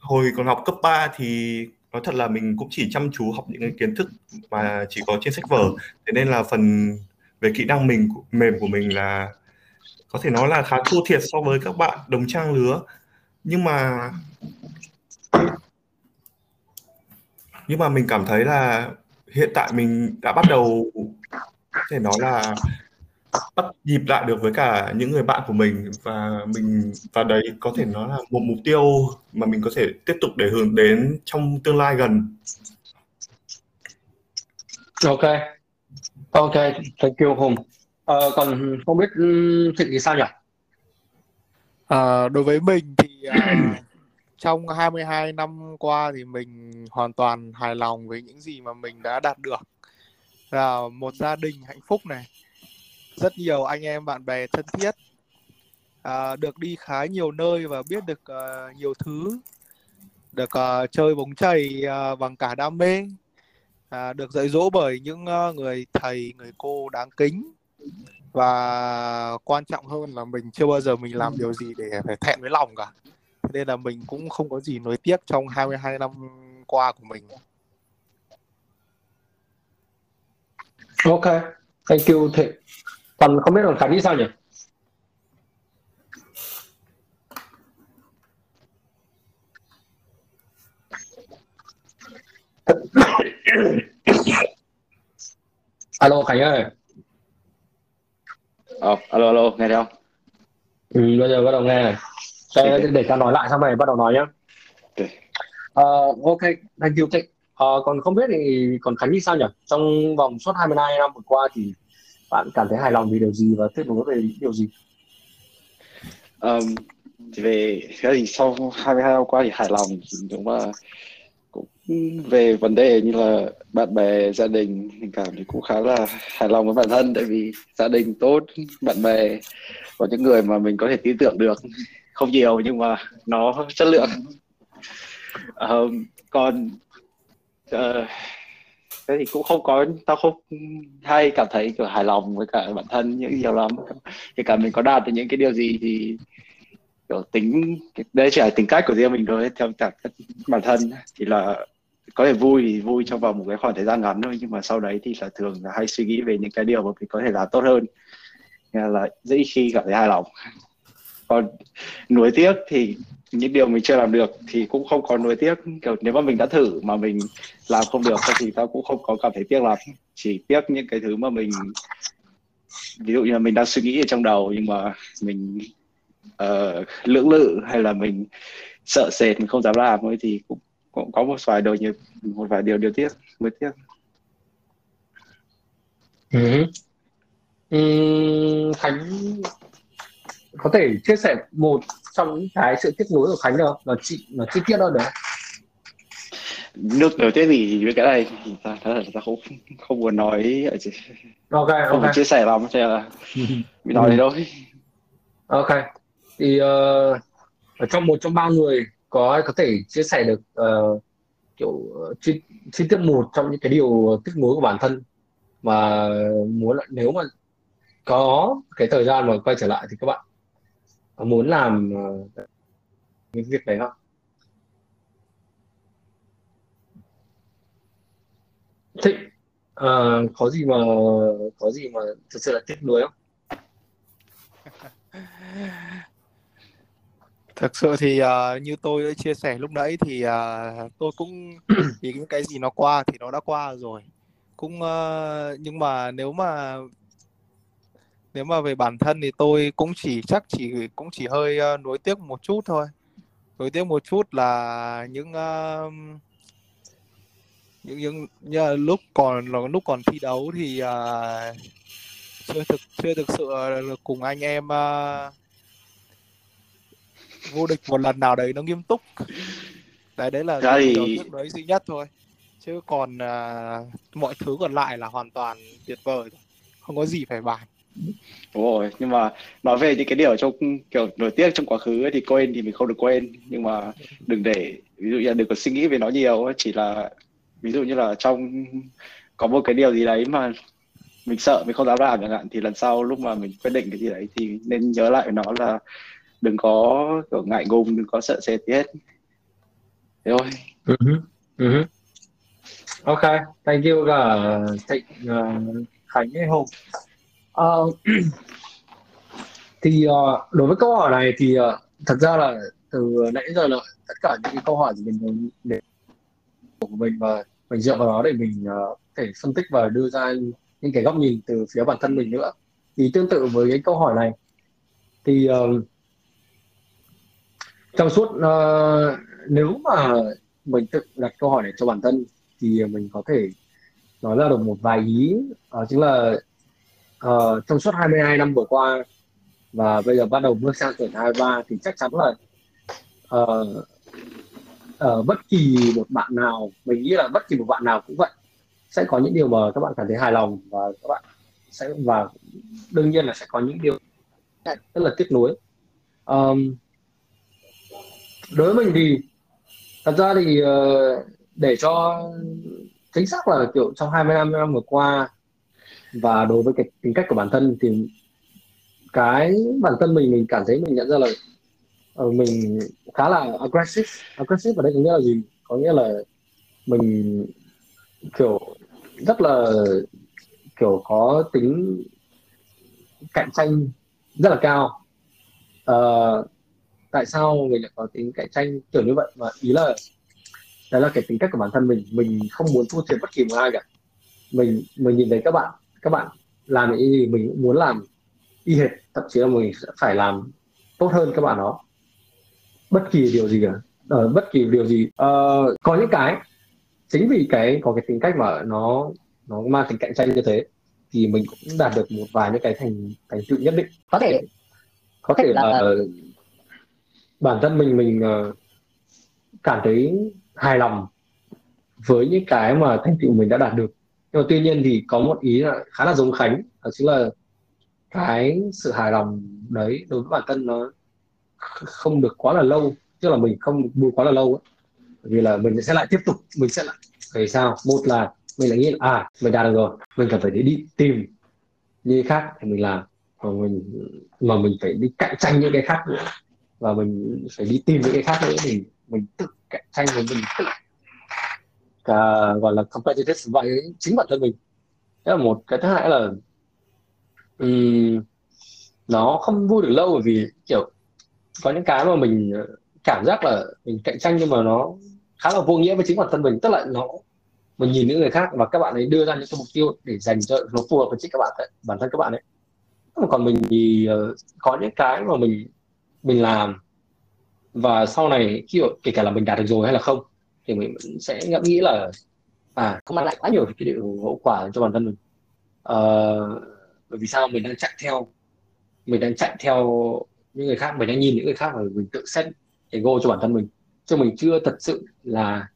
hồi còn học cấp 3 thì nói thật là mình cũng chỉ chăm chú học những cái kiến thức mà chỉ có trên sách vở. Thế nên là phần về kỹ năng mình, mềm của mình là có thể nói là khá thua thiệt so với các bạn đồng trang lứa. Nhưng mà nhưng mà mình cảm thấy là hiện tại mình đã bắt đầu thể nói là bắt nhịp lại được với cả những người bạn của mình và mình và đấy có thể nói là một mục tiêu mà mình có thể tiếp tục để hướng đến trong tương lai gần. Ok, ok, thank you Hùng. Ờ, còn không biết Thịnh thì sao nhỉ? À, đối với mình thì à, trong 22 năm qua thì mình hoàn toàn hài lòng với những gì mà mình đã đạt được là một gia đình hạnh phúc này. Rất nhiều anh em bạn bè thân thiết à, được đi khá nhiều nơi và biết được uh, nhiều thứ. Được uh, chơi bóng chày uh, bằng cả đam mê. À, được dạy dỗ bởi những uh, người thầy người cô đáng kính. Và quan trọng hơn là mình chưa bao giờ mình làm điều gì để phải thẹn với lòng cả. Nên là mình cũng không có gì nối tiếc trong 22 năm qua của mình. Ok thank you thịnh. Còn không biết còn khánh nghĩ sao nhỉ? Alo khánh ơi. Ờ alo alo nghe thấy không? Ừ, bây giờ bắt đầu nghe để, để cho nói lại xong rồi bắt đầu nói nhé okay. Uh, ok thank you thịnh à, còn không biết thì còn khánh nghĩ sao nhỉ? Trong vòng suốt 22 năm vừa qua thì bạn cảm thấy hài lòng vì điều gì và tiếc nuối về điều gì? Um, thì về cái gì sau 22 năm qua thì hài lòng đúng mà cũng về vấn đề như là bạn bè gia đình tình cảm thì cũng khá là hài lòng với bản thân tại vì gia đình tốt bạn bè và những người mà mình có thể tin tưởng được. Không nhiều nhưng mà nó chất lượng. Um, còn thế thì cũng không có, tao không hay cảm thấy kiểu hài lòng với cả bản thân những nhiều lắm. Kể cả mình có đạt được những cái điều gì thì kiểu tính, đây chỉ là tính cách của riêng mình thôi, theo cả bản thân. Thì là có thể vui thì vui trong vòng một cái khoảng thời gian ngắn thôi, nhưng mà sau đấy thì là thường là hay suy nghĩ về những cái điều mà mình có thể làm tốt hơn. Nên là dễ khi cảm thấy hài lòng. Còn nuối tiếc thì những điều mình chưa làm được thì cũng không có nuối tiếc. Kiểu nếu mà mình đã thử mà mình làm không được thì tao cũng không có cảm thấy tiếc lắm. Chỉ tiếc những cái thứ mà mình ví dụ như là mình đang suy nghĩ ở trong đầu nhưng mà mình uh, lưỡng lự hay là mình sợ sệt mình không dám làm ấy thì cũng, cũng có một vài điều như một vài điều điều tiếc mới tiếc. Ừ. Ừ, Khánh có thể chia sẻ một trong những cái sự tiếc nuối của Khánh được không? Nó chi nó chi tiết hơn được nước đầu tiên gì với cái này thì ta thật là ta không không muốn nói ở ok không chia sẻ lắm cho là mình nói thế thôi. Ok. Thì ờ, ở trong một trong ba người có ai có thể chia sẻ được ờ, kiểu chi, chi tiết một trong những cái điều tiếc nuối của bản thân mà muốn là nếu mà có cái thời gian mà quay trở lại thì các bạn muốn làm ờ, những việc đấy không? thế ờ, có gì mà có gì mà thực sự là tiếc nuối không? thực sự thì uh, như tôi đã chia sẻ lúc nãy thì uh, tôi cũng thì những cái gì nó qua thì nó đã qua rồi cũng uh, nhưng mà nếu mà nếu mà về bản thân thì tôi cũng chỉ chắc chỉ cũng chỉ hơi ờ, nuối tiếc một chút thôi. Nuối tiếc một chút là những ờ, những những như lúc còn lúc còn thi đấu thì ờ, chưa thực chưa thực sự cùng anh em ờ, vô địch một lần nào đấy nó nghiêm túc. Đấy đấy là điều tiếc nuối duy nhất thôi. Chứ còn à, mọi thứ còn lại là hoàn toàn tuyệt vời không có gì phải bàn đúng rồi nhưng mà nói về những cái điều trong kiểu nổi tiếc trong quá khứ ấy, thì quên thì mình không được quên nhưng mà đừng để ví dụ như là đừng có suy nghĩ về nó nhiều chỉ là ví dụ như là trong có một cái điều gì đấy mà mình sợ mình không dám làm chẳng hạn thì lần sau lúc mà mình quyết định cái gì đấy thì nên nhớ lại nó là đừng có kiểu ngại ngùng đừng có sợ sệt gì hết thế thôi Mhm, mhm. Ok, thank you cả Thịnh, uh, Khánh Hùng. Ờ, thì uh, đối với câu hỏi này thì uh, thật ra là từ nãy giờ là tất cả những cái câu hỏi của mình để của mình và mình dựa vào đó để mình uh, có thể phân tích và đưa ra những cái góc nhìn từ phía bản thân mình nữa. Thì tương tự với cái câu hỏi này thì uh, trong suốt uh, nếu mà mình tự đặt câu hỏi này cho bản thân thì mình có thể nói ra được một vài ý đó chính là uh, trong suốt 22 năm vừa qua và bây giờ bắt đầu bước sang tuổi 23 thì chắc chắn là uh, ở bất kỳ một bạn nào mình nghĩ là bất kỳ một bạn nào cũng vậy sẽ có những điều mà các bạn cảm thấy hài lòng và các bạn sẽ và đương nhiên là sẽ có những điều rất là tiếc nuối. Um, đối với mình thì thật ra thì uh, để cho chính xác là kiểu trong 25 năm vừa qua và đối với cái tính cách của bản thân thì cái bản thân mình mình cảm thấy mình nhận ra là ờ, mình khá là aggressive. Aggressive ở đây có nghĩa là gì? Có nghĩa là mình kiểu rất là kiểu có tính cạnh tranh rất là cao. Ờ, tại sao mình lại có tính cạnh tranh kiểu như vậy? Mà ý là đấy là cái tính cách của bản thân mình. Mình không muốn thua thiệt bất kỳ một ai cả. Mình mình nhìn thấy các bạn các bạn làm những gì mình cũng muốn làm y hệt thậm chí là mình sẽ phải làm tốt hơn các bạn đó. Bất kỳ điều gì cả. Ở bất kỳ điều gì. Ờ, có những cái chính vì cái có cái tính cách mà nó nó mang tính cạnh tranh như thế thì mình cũng đạt được một vài những cái thành thành tựu nhất định. Có thể. Có thể là Là- ờ, bản thân mình mình ờ, cảm thấy hài lòng với những cái mà thành tựu mình đã đạt được nhưng mà tuy nhiên thì có một ý là khá là giống Khánh đó chính là cái sự hài lòng đấy đối với bản thân nó không được quá là lâu tức là mình không được quá là lâu ấy. Vì là mình sẽ lại tiếp tục mình sẽ lại vì sao một là mình lại nghĩ là à mình đạt được rồi mình cần phải đi, đi tìm những cái khác thì mình làm mà mình mà mình phải đi cạnh tranh những cái khác nữa và mình phải đi tìm những cái khác nữa thì mình tự cạnh tranh và mình tự uh, gọi là competitive với chính bản thân mình. Đó là một cái thứ hai là um, nó không vui được lâu bởi vì kiểu có những cái mà mình ờ, cảm giác là mình cạnh tranh nhưng mà nó khá là vô nghĩa với chính bản thân mình. Tức là nó mình nhìn những người khác và các bạn ấy đưa ra những cái mục tiêu để dành cho nó phù hợp với chính các bạn ấy, bản thân các bạn ấy. Còn mình thì ờ, có những cái mà mình mình làm và sau này khi kể cả là mình đạt được rồi hay là không thì mình vẫn sẽ ngẫm nghĩ là à không mang lại quá nhiều cái điều hậu quả cho bản thân mình. À, bởi vì sao? Mình đang chạy theo mình đang chạy theo những người khác mình đang nhìn những người khác và mình tự xét ego goal cho bản thân mình. Chứ mình chưa thật sự là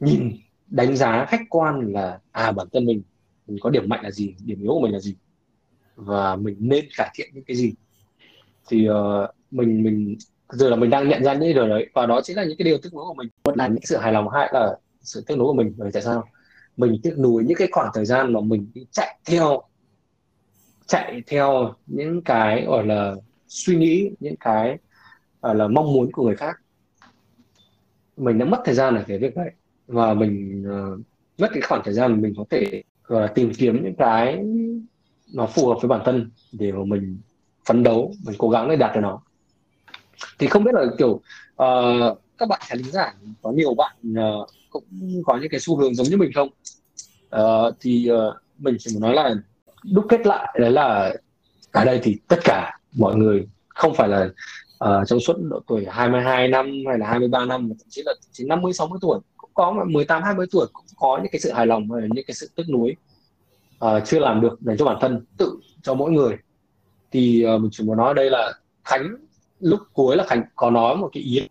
nhìn đánh giá khách quan là à bản thân mình mình có điểm mạnh là gì điểm yếu của mình là gì và mình nên cải thiện những cái gì. Thì uh, mình mình giờ là mình đang nhận ra những điều đấy và đó chính là những cái điều tiếc nuối của mình. Một là những sự hài lòng hai là sự tiếc nuối của mình bởi tại sao? Mình tiếc nuối những cái khoảng thời gian mà mình đi chạy theo chạy theo những cái gọi là suy nghĩ những cái gọi là mong muốn của người khác. Mình đã mất thời gian ở cái việc đấy và mình uh, mất cái khoảng thời gian mình có thể gọi là tìm kiếm những cái nó phù hợp với bản thân để mà mình phấn đấu mình cố gắng để đạt được nó thì không biết là kiểu uh, các bạn khán giả có nhiều bạn uh, cũng có những cái xu hướng giống như mình không? Uh, thì uh, mình chỉ muốn nói là đúc kết lại đấy là ở đây thì tất cả mọi người không phải là uh, trong suốt độ tuổi 22 năm hay là 23 năm mà thậm chí là chỉ 50 60 tuổi cũng có 18 20 tuổi cũng có những cái sự hài lòng hay là những cái sự tiếc nuối uh, chưa làm được dành cho bản thân tự cho mỗi người. Thì uh, mình chỉ muốn nói đây là Khánh lúc cuối là Khánh có nói một cái ý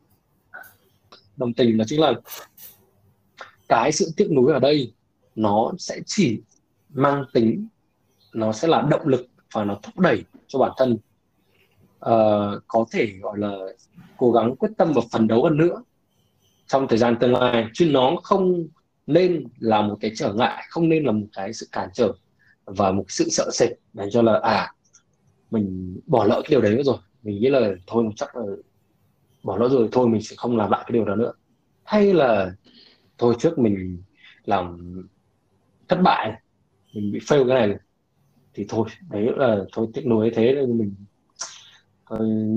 đồng tình là chính là cái sự tiếc nuối ở đây nó sẽ chỉ mang tính nó sẽ là động lực và nó thúc đẩy cho bản thân uh, có thể gọi là cố gắng quyết tâm và phấn đấu hơn nữa trong thời gian tương lai. Chứ nó không nên là một cái trở ngại không nên là một cái sự cản trở và một sự sợ sệt để cho là à mình bỏ lỡ cái điều đấy nữa rồi mình nghĩ là thôi chắc là bỏ nó rồi thôi mình sẽ không làm lại cái điều đó nữa. Hay là thôi trước mình làm thất bại mình bị fail cái này, thì thôi đấy là thôi tiếc nuối thế nên mình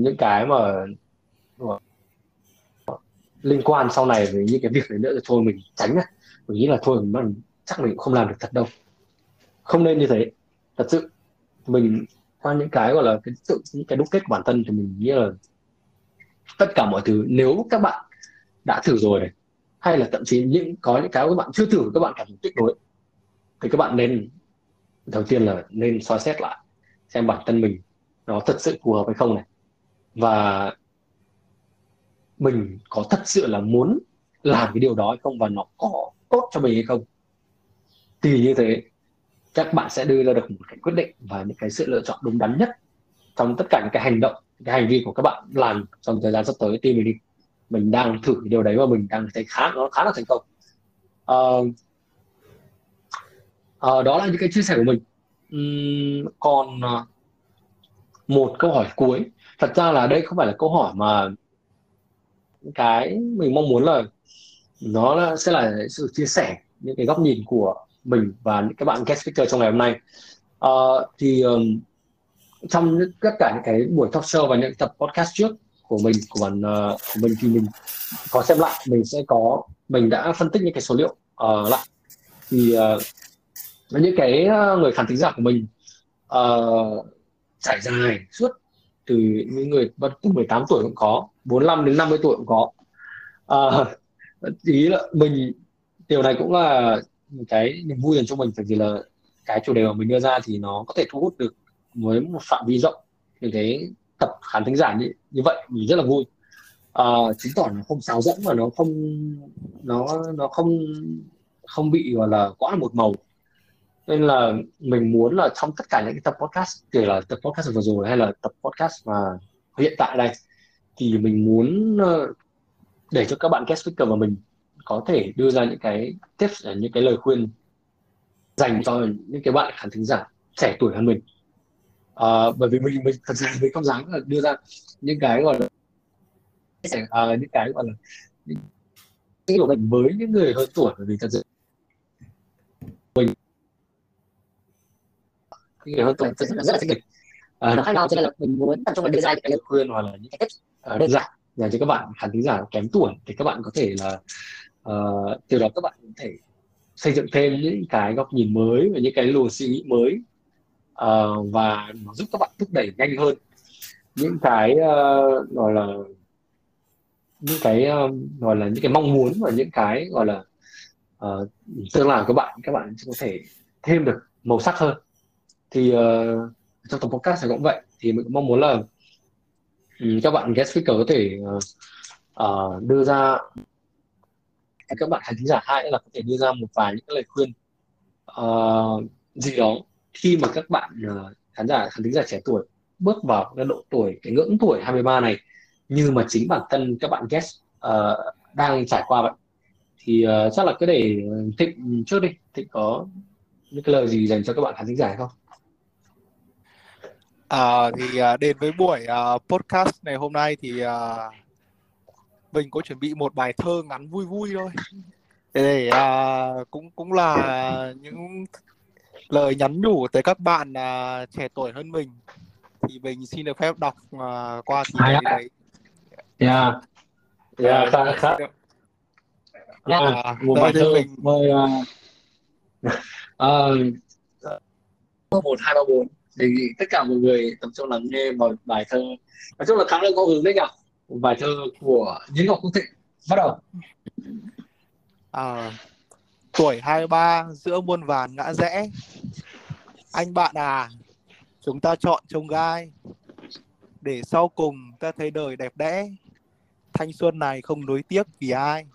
những cái mà mà liên quan sau này với những cái việc đấy nữa thì thôi mình tránh á mình nghĩ là thôi mình chắc mình cũng không làm được thật đâu. Không nên như thế. Thật sự mình qua những cái gọi là cái tự những cái đúc kết của bản thân thì mình nghĩ là tất cả mọi thứ, nếu các bạn đã thử rồi này, hay là thậm chí những, có những cái các bạn chưa thử, các bạn cảm thấy tiếc nuối, thì các bạn nên, đầu tiên là nên soi xét lại xem bản thân mình nó thật sự phù hợp hay không này. Và mình có thật sự là muốn làm cái điều đó hay không, và nó có tốt cho mình hay không? Thì như thế các bạn sẽ đưa ra được một cái quyết định và những cái sự lựa chọn đúng đắn nhất trong tất cả những cái hành động cái hành vi của các bạn làm trong thời gian sắp tới. Team mình đi. Mình đang thử cái điều đấy và mình đang thấy khá nó khá là thành công. Uh, uh, đó là những cái chia sẻ của mình. Um, còn uh, một câu hỏi cuối. Thật ra là đây không phải là câu hỏi mà cái mình mong muốn là nó là, sẽ là sự chia sẻ những cái góc nhìn của mình và những cái bạn guest speaker trong ngày hôm nay. Ờ, thì um, trong tất cả những cái buổi talk show và những tập podcast trước của mình của bản uh, ờ, của mình thì mình có xem lại mình sẽ có mình đã phân tích những cái số liệu uh, lại. Thì uh, những cái người khán thính giả của mình uh, trải dài suốt từ những người từ 18 tuổi cũng có 45 đến 50 tuổi cũng có. Uh, ý là mình điều này cũng là cái niềm vui dành cho mình bởi vì là cái chủ đề mà mình đưa ra thì nó có thể thu hút được với một phạm vi rộng những cái tập khán thính giả như, như vậy mình rất là vui. À, chứng tỏ nó không sáo dẫn và nó không nó nó không không bị gọi là quá là một màu. Nên là mình muốn là trong tất cả những cái tập podcast kể là tập podcast vừa rồi hay là tập podcast mà hiện tại đây thì mình muốn ờ, để cho các bạn guest speaker và mình có thể đưa ra những cái tips à, những cái lời khuyên dành cho những cái bạn khán thính giả trẻ tuổi hơn mình. À, bởi vì mình mình thật ra mình không dám là đưa ra những cái gọi là à, những cái gọi là những cái của mình với những người hơn tuổi bởi vì thật sự mình những người hơn tuổi thật sự là rất là thích mình à, nó khác nhau cho nên là mình muốn tập trung vào đưa ra những cái lời khuyên hoặc là những cái tips à, đơn giản dành cho các bạn khán thính giả kém tuổi thì các bạn có thể là uh, từ đó các bạn có thể xây dựng thêm những cái góc nhìn mới và những cái luồng suy nghĩ mới uh, và nó giúp các bạn thúc đẩy nhanh hơn. Những cái uh, gọi là những cái uh, gọi là những cái mong muốn và những cái gọi là uh, tương lai của các bạn các bạn có thể thêm được màu sắc hơn. Thì uh, trong tập podcast này cũng vậy thì mình cũng mong muốn là um, các bạn guest speaker có thể uh, uh, đưa ra các bạn khán giả hai là có thể đưa ra một vài những cái lời khuyên uh, gì đó khi mà các bạn uh, khán giả khán thính giả trẻ tuổi bước vào cái độ tuổi cái ngưỡng tuổi 23 này như mà chính bản thân các bạn guest uh, đang trải qua vậy thì uh, chắc là cứ để thịnh trước đi. Thịnh có những cái lời gì dành cho các bạn khán thính giả không? À, thì à, đến với buổi à, podcast này hôm nay thì à, mình có chuẩn bị một bài thơ ngắn vui vui thôi. Để à, cũng cũng là những lời nhắn nhủ tới các bạn à, trẻ tuổi hơn mình. Thì mình xin được phép đọc à, qua thì đấy, đấy. yeah yeah khá khá. À, một rồi bài thì thơ mình mời uh, một hai ba bốn. Đề nghị tất cả mọi người tập trung lắng nghe một bài thơ. Nói chung là khá là có hứng đấy nhỉ? một bài thơ của Nhĩ Ngọc Quốc Thịnh. Bắt đầu. À, tuổi 23 giữa muôn vàn ngã rẽ. Anh bạn à chúng ta chọn trông gai. Để sau cùng ta thấy đời đẹp đẽ. Thanh xuân này không nối tiếc vì ai.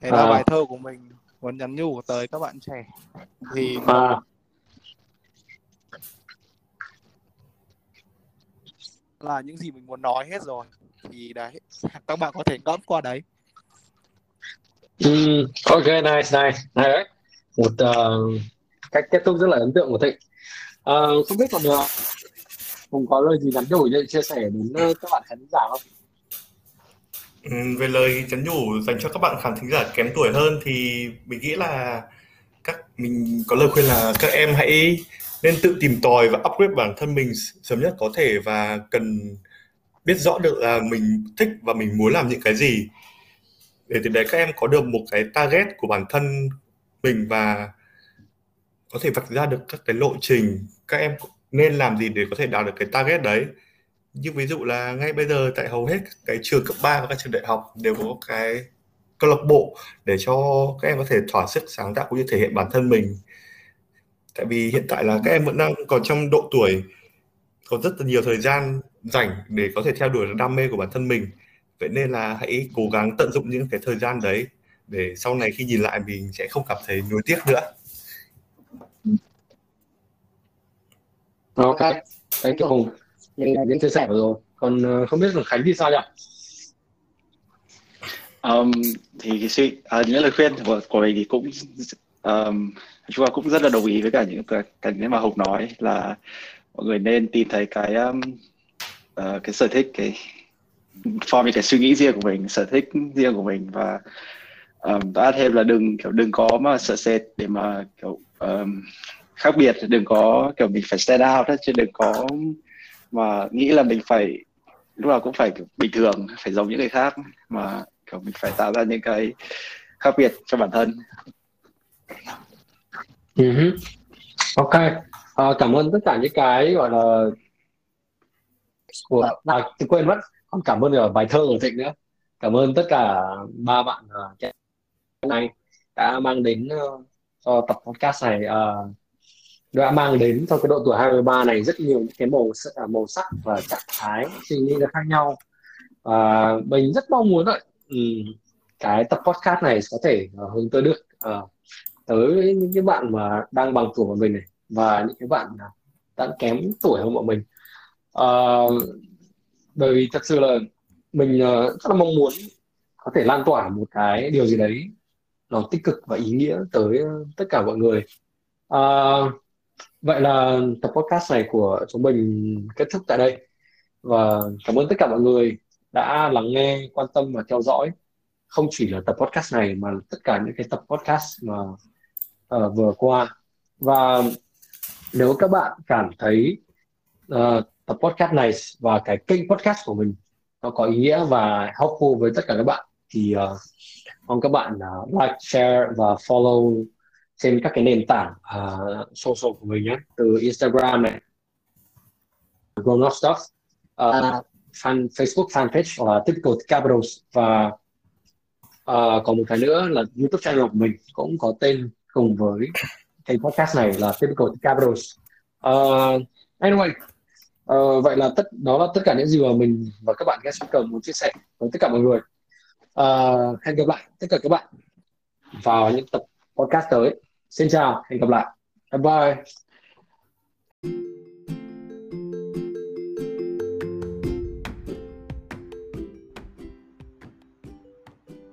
Thế là À. bài thơ của mình. Muốn nhắn nhủ tới các bạn trẻ. Thì à, là những gì mình muốn nói hết rồi. Thì đấy các bạn có thể ngẫm qua đấy. Um, ok nice nice. Hay đấy. Một uh, cách kết thúc rất là ấn tượng của Thịnh. Uh, không biết còn uh, cũng có lời gì nhắn nhủ để chia sẻ đến các bạn khán giả không? Ừ, về lời nhắn nhủ dành cho các bạn khán thính giả kém tuổi hơn thì mình nghĩ là các mình có lời khuyên là các em hãy nên tự tìm tòi và upgrade bản thân mình sớm nhất có thể và cần biết rõ được là mình thích và mình muốn làm những cái gì. Để từ đấy các em có được một cái target của bản thân mình và có thể vạch ra được các cái lộ trình. Các em nên làm gì để có thể đạt được cái target đấy? Như ví dụ là ngay bây giờ tại hầu hết cái trường cấp 3 và các trường đại học đều có cái câu lạc bộ để cho các em có thể thỏa sức sáng tạo cũng như thể hiện bản thân mình tại vì hiện tại là các em vẫn đang còn trong độ tuổi có rất là nhiều thời gian rảnh để có thể theo đuổi đam mê của bản thân mình. Vậy nên là hãy cố gắng tận dụng những cái thời gian đấy để sau này khi nhìn lại mình sẽ không cảm thấy nuối tiếc nữa. Ok thank you Hùng Vì là những chia sẻ vừa rồi. Còn uh, không biết là Khánh thì sao nhỉ? Um, thì cái suy à, những lời khuyên của, của mình thì cũng um, chúng ta cũng rất là đồng ý với cả những cái, cái mà Hùng nói là mọi người nên tìm thấy cái um, uh, cái sở thích cái form những cái suy nghĩ riêng của mình sở thích riêng của mình và um, đã thêm là đừng kiểu đừng có mà sợ sệt để mà kiểu um, khác biệt đừng có kiểu mình phải stand out đó, chứ đừng có mà nghĩ là mình phải lúc nào cũng phải kiểu bình thường phải giống những người khác mà kiểu mình phải tạo ra những cái khác biệt cho bản thân uh ok. À, cảm ơn tất cả những cái gọi là của à, tôi quên mất. Còn cảm ơn cả bài thơ của Thịnh nữa. Cảm ơn tất cả ba bạn uh, này đã mang đến uh, cho tập podcast này uh, đã mang đến cho cái độ tuổi 23 này rất nhiều những cái màu à, màu sắc và trạng thái suy nghĩ khác nhau. Và mình rất mong muốn vậy ừ, cái tập podcast này có thể uh, hướng tới được uh, tới những cái bạn mà đang bằng tuổi của mình này và những cái bạn đang kém tuổi hơn bọn mình. Uh, bởi vì thật sự là mình uh, rất là mong muốn có thể lan tỏa một cái điều gì đấy nó tích cực và ý nghĩa tới ờ, tất cả mọi người. Uh, vậy là tập podcast này của chúng mình kết thúc tại đây. Và cảm ơn tất cả mọi người đã lắng nghe quan tâm và theo dõi. Không chỉ là tập podcast này mà tất cả những cái tập podcast mà uh, vừa qua. Và nếu các bạn cảm thấy uh, tập podcast này và cái kênh podcast của mình nó có ý nghĩa và helpful với tất cả các bạn thì uh, mong các bạn uh, like, share và follow trên các cái nền tảng uh, social của mình nhé. Từ Instagram này Grown Up Stuff uh, fan Facebook fanpage là Typical Capitals và uh, còn một cái nữa là YouTube channel của mình cũng có tên cùng với kênh podcast này là Typical Capitals. Uh, anyway uh, vậy là tất đó là tất cả những gì mà mình và các bạn guest speaker muốn chia sẻ với tất cả mọi người. Uh, hẹn gặp lại tất cả các bạn vào những tập podcast tới. Xin chào hẹn gặp lại. Bye bye.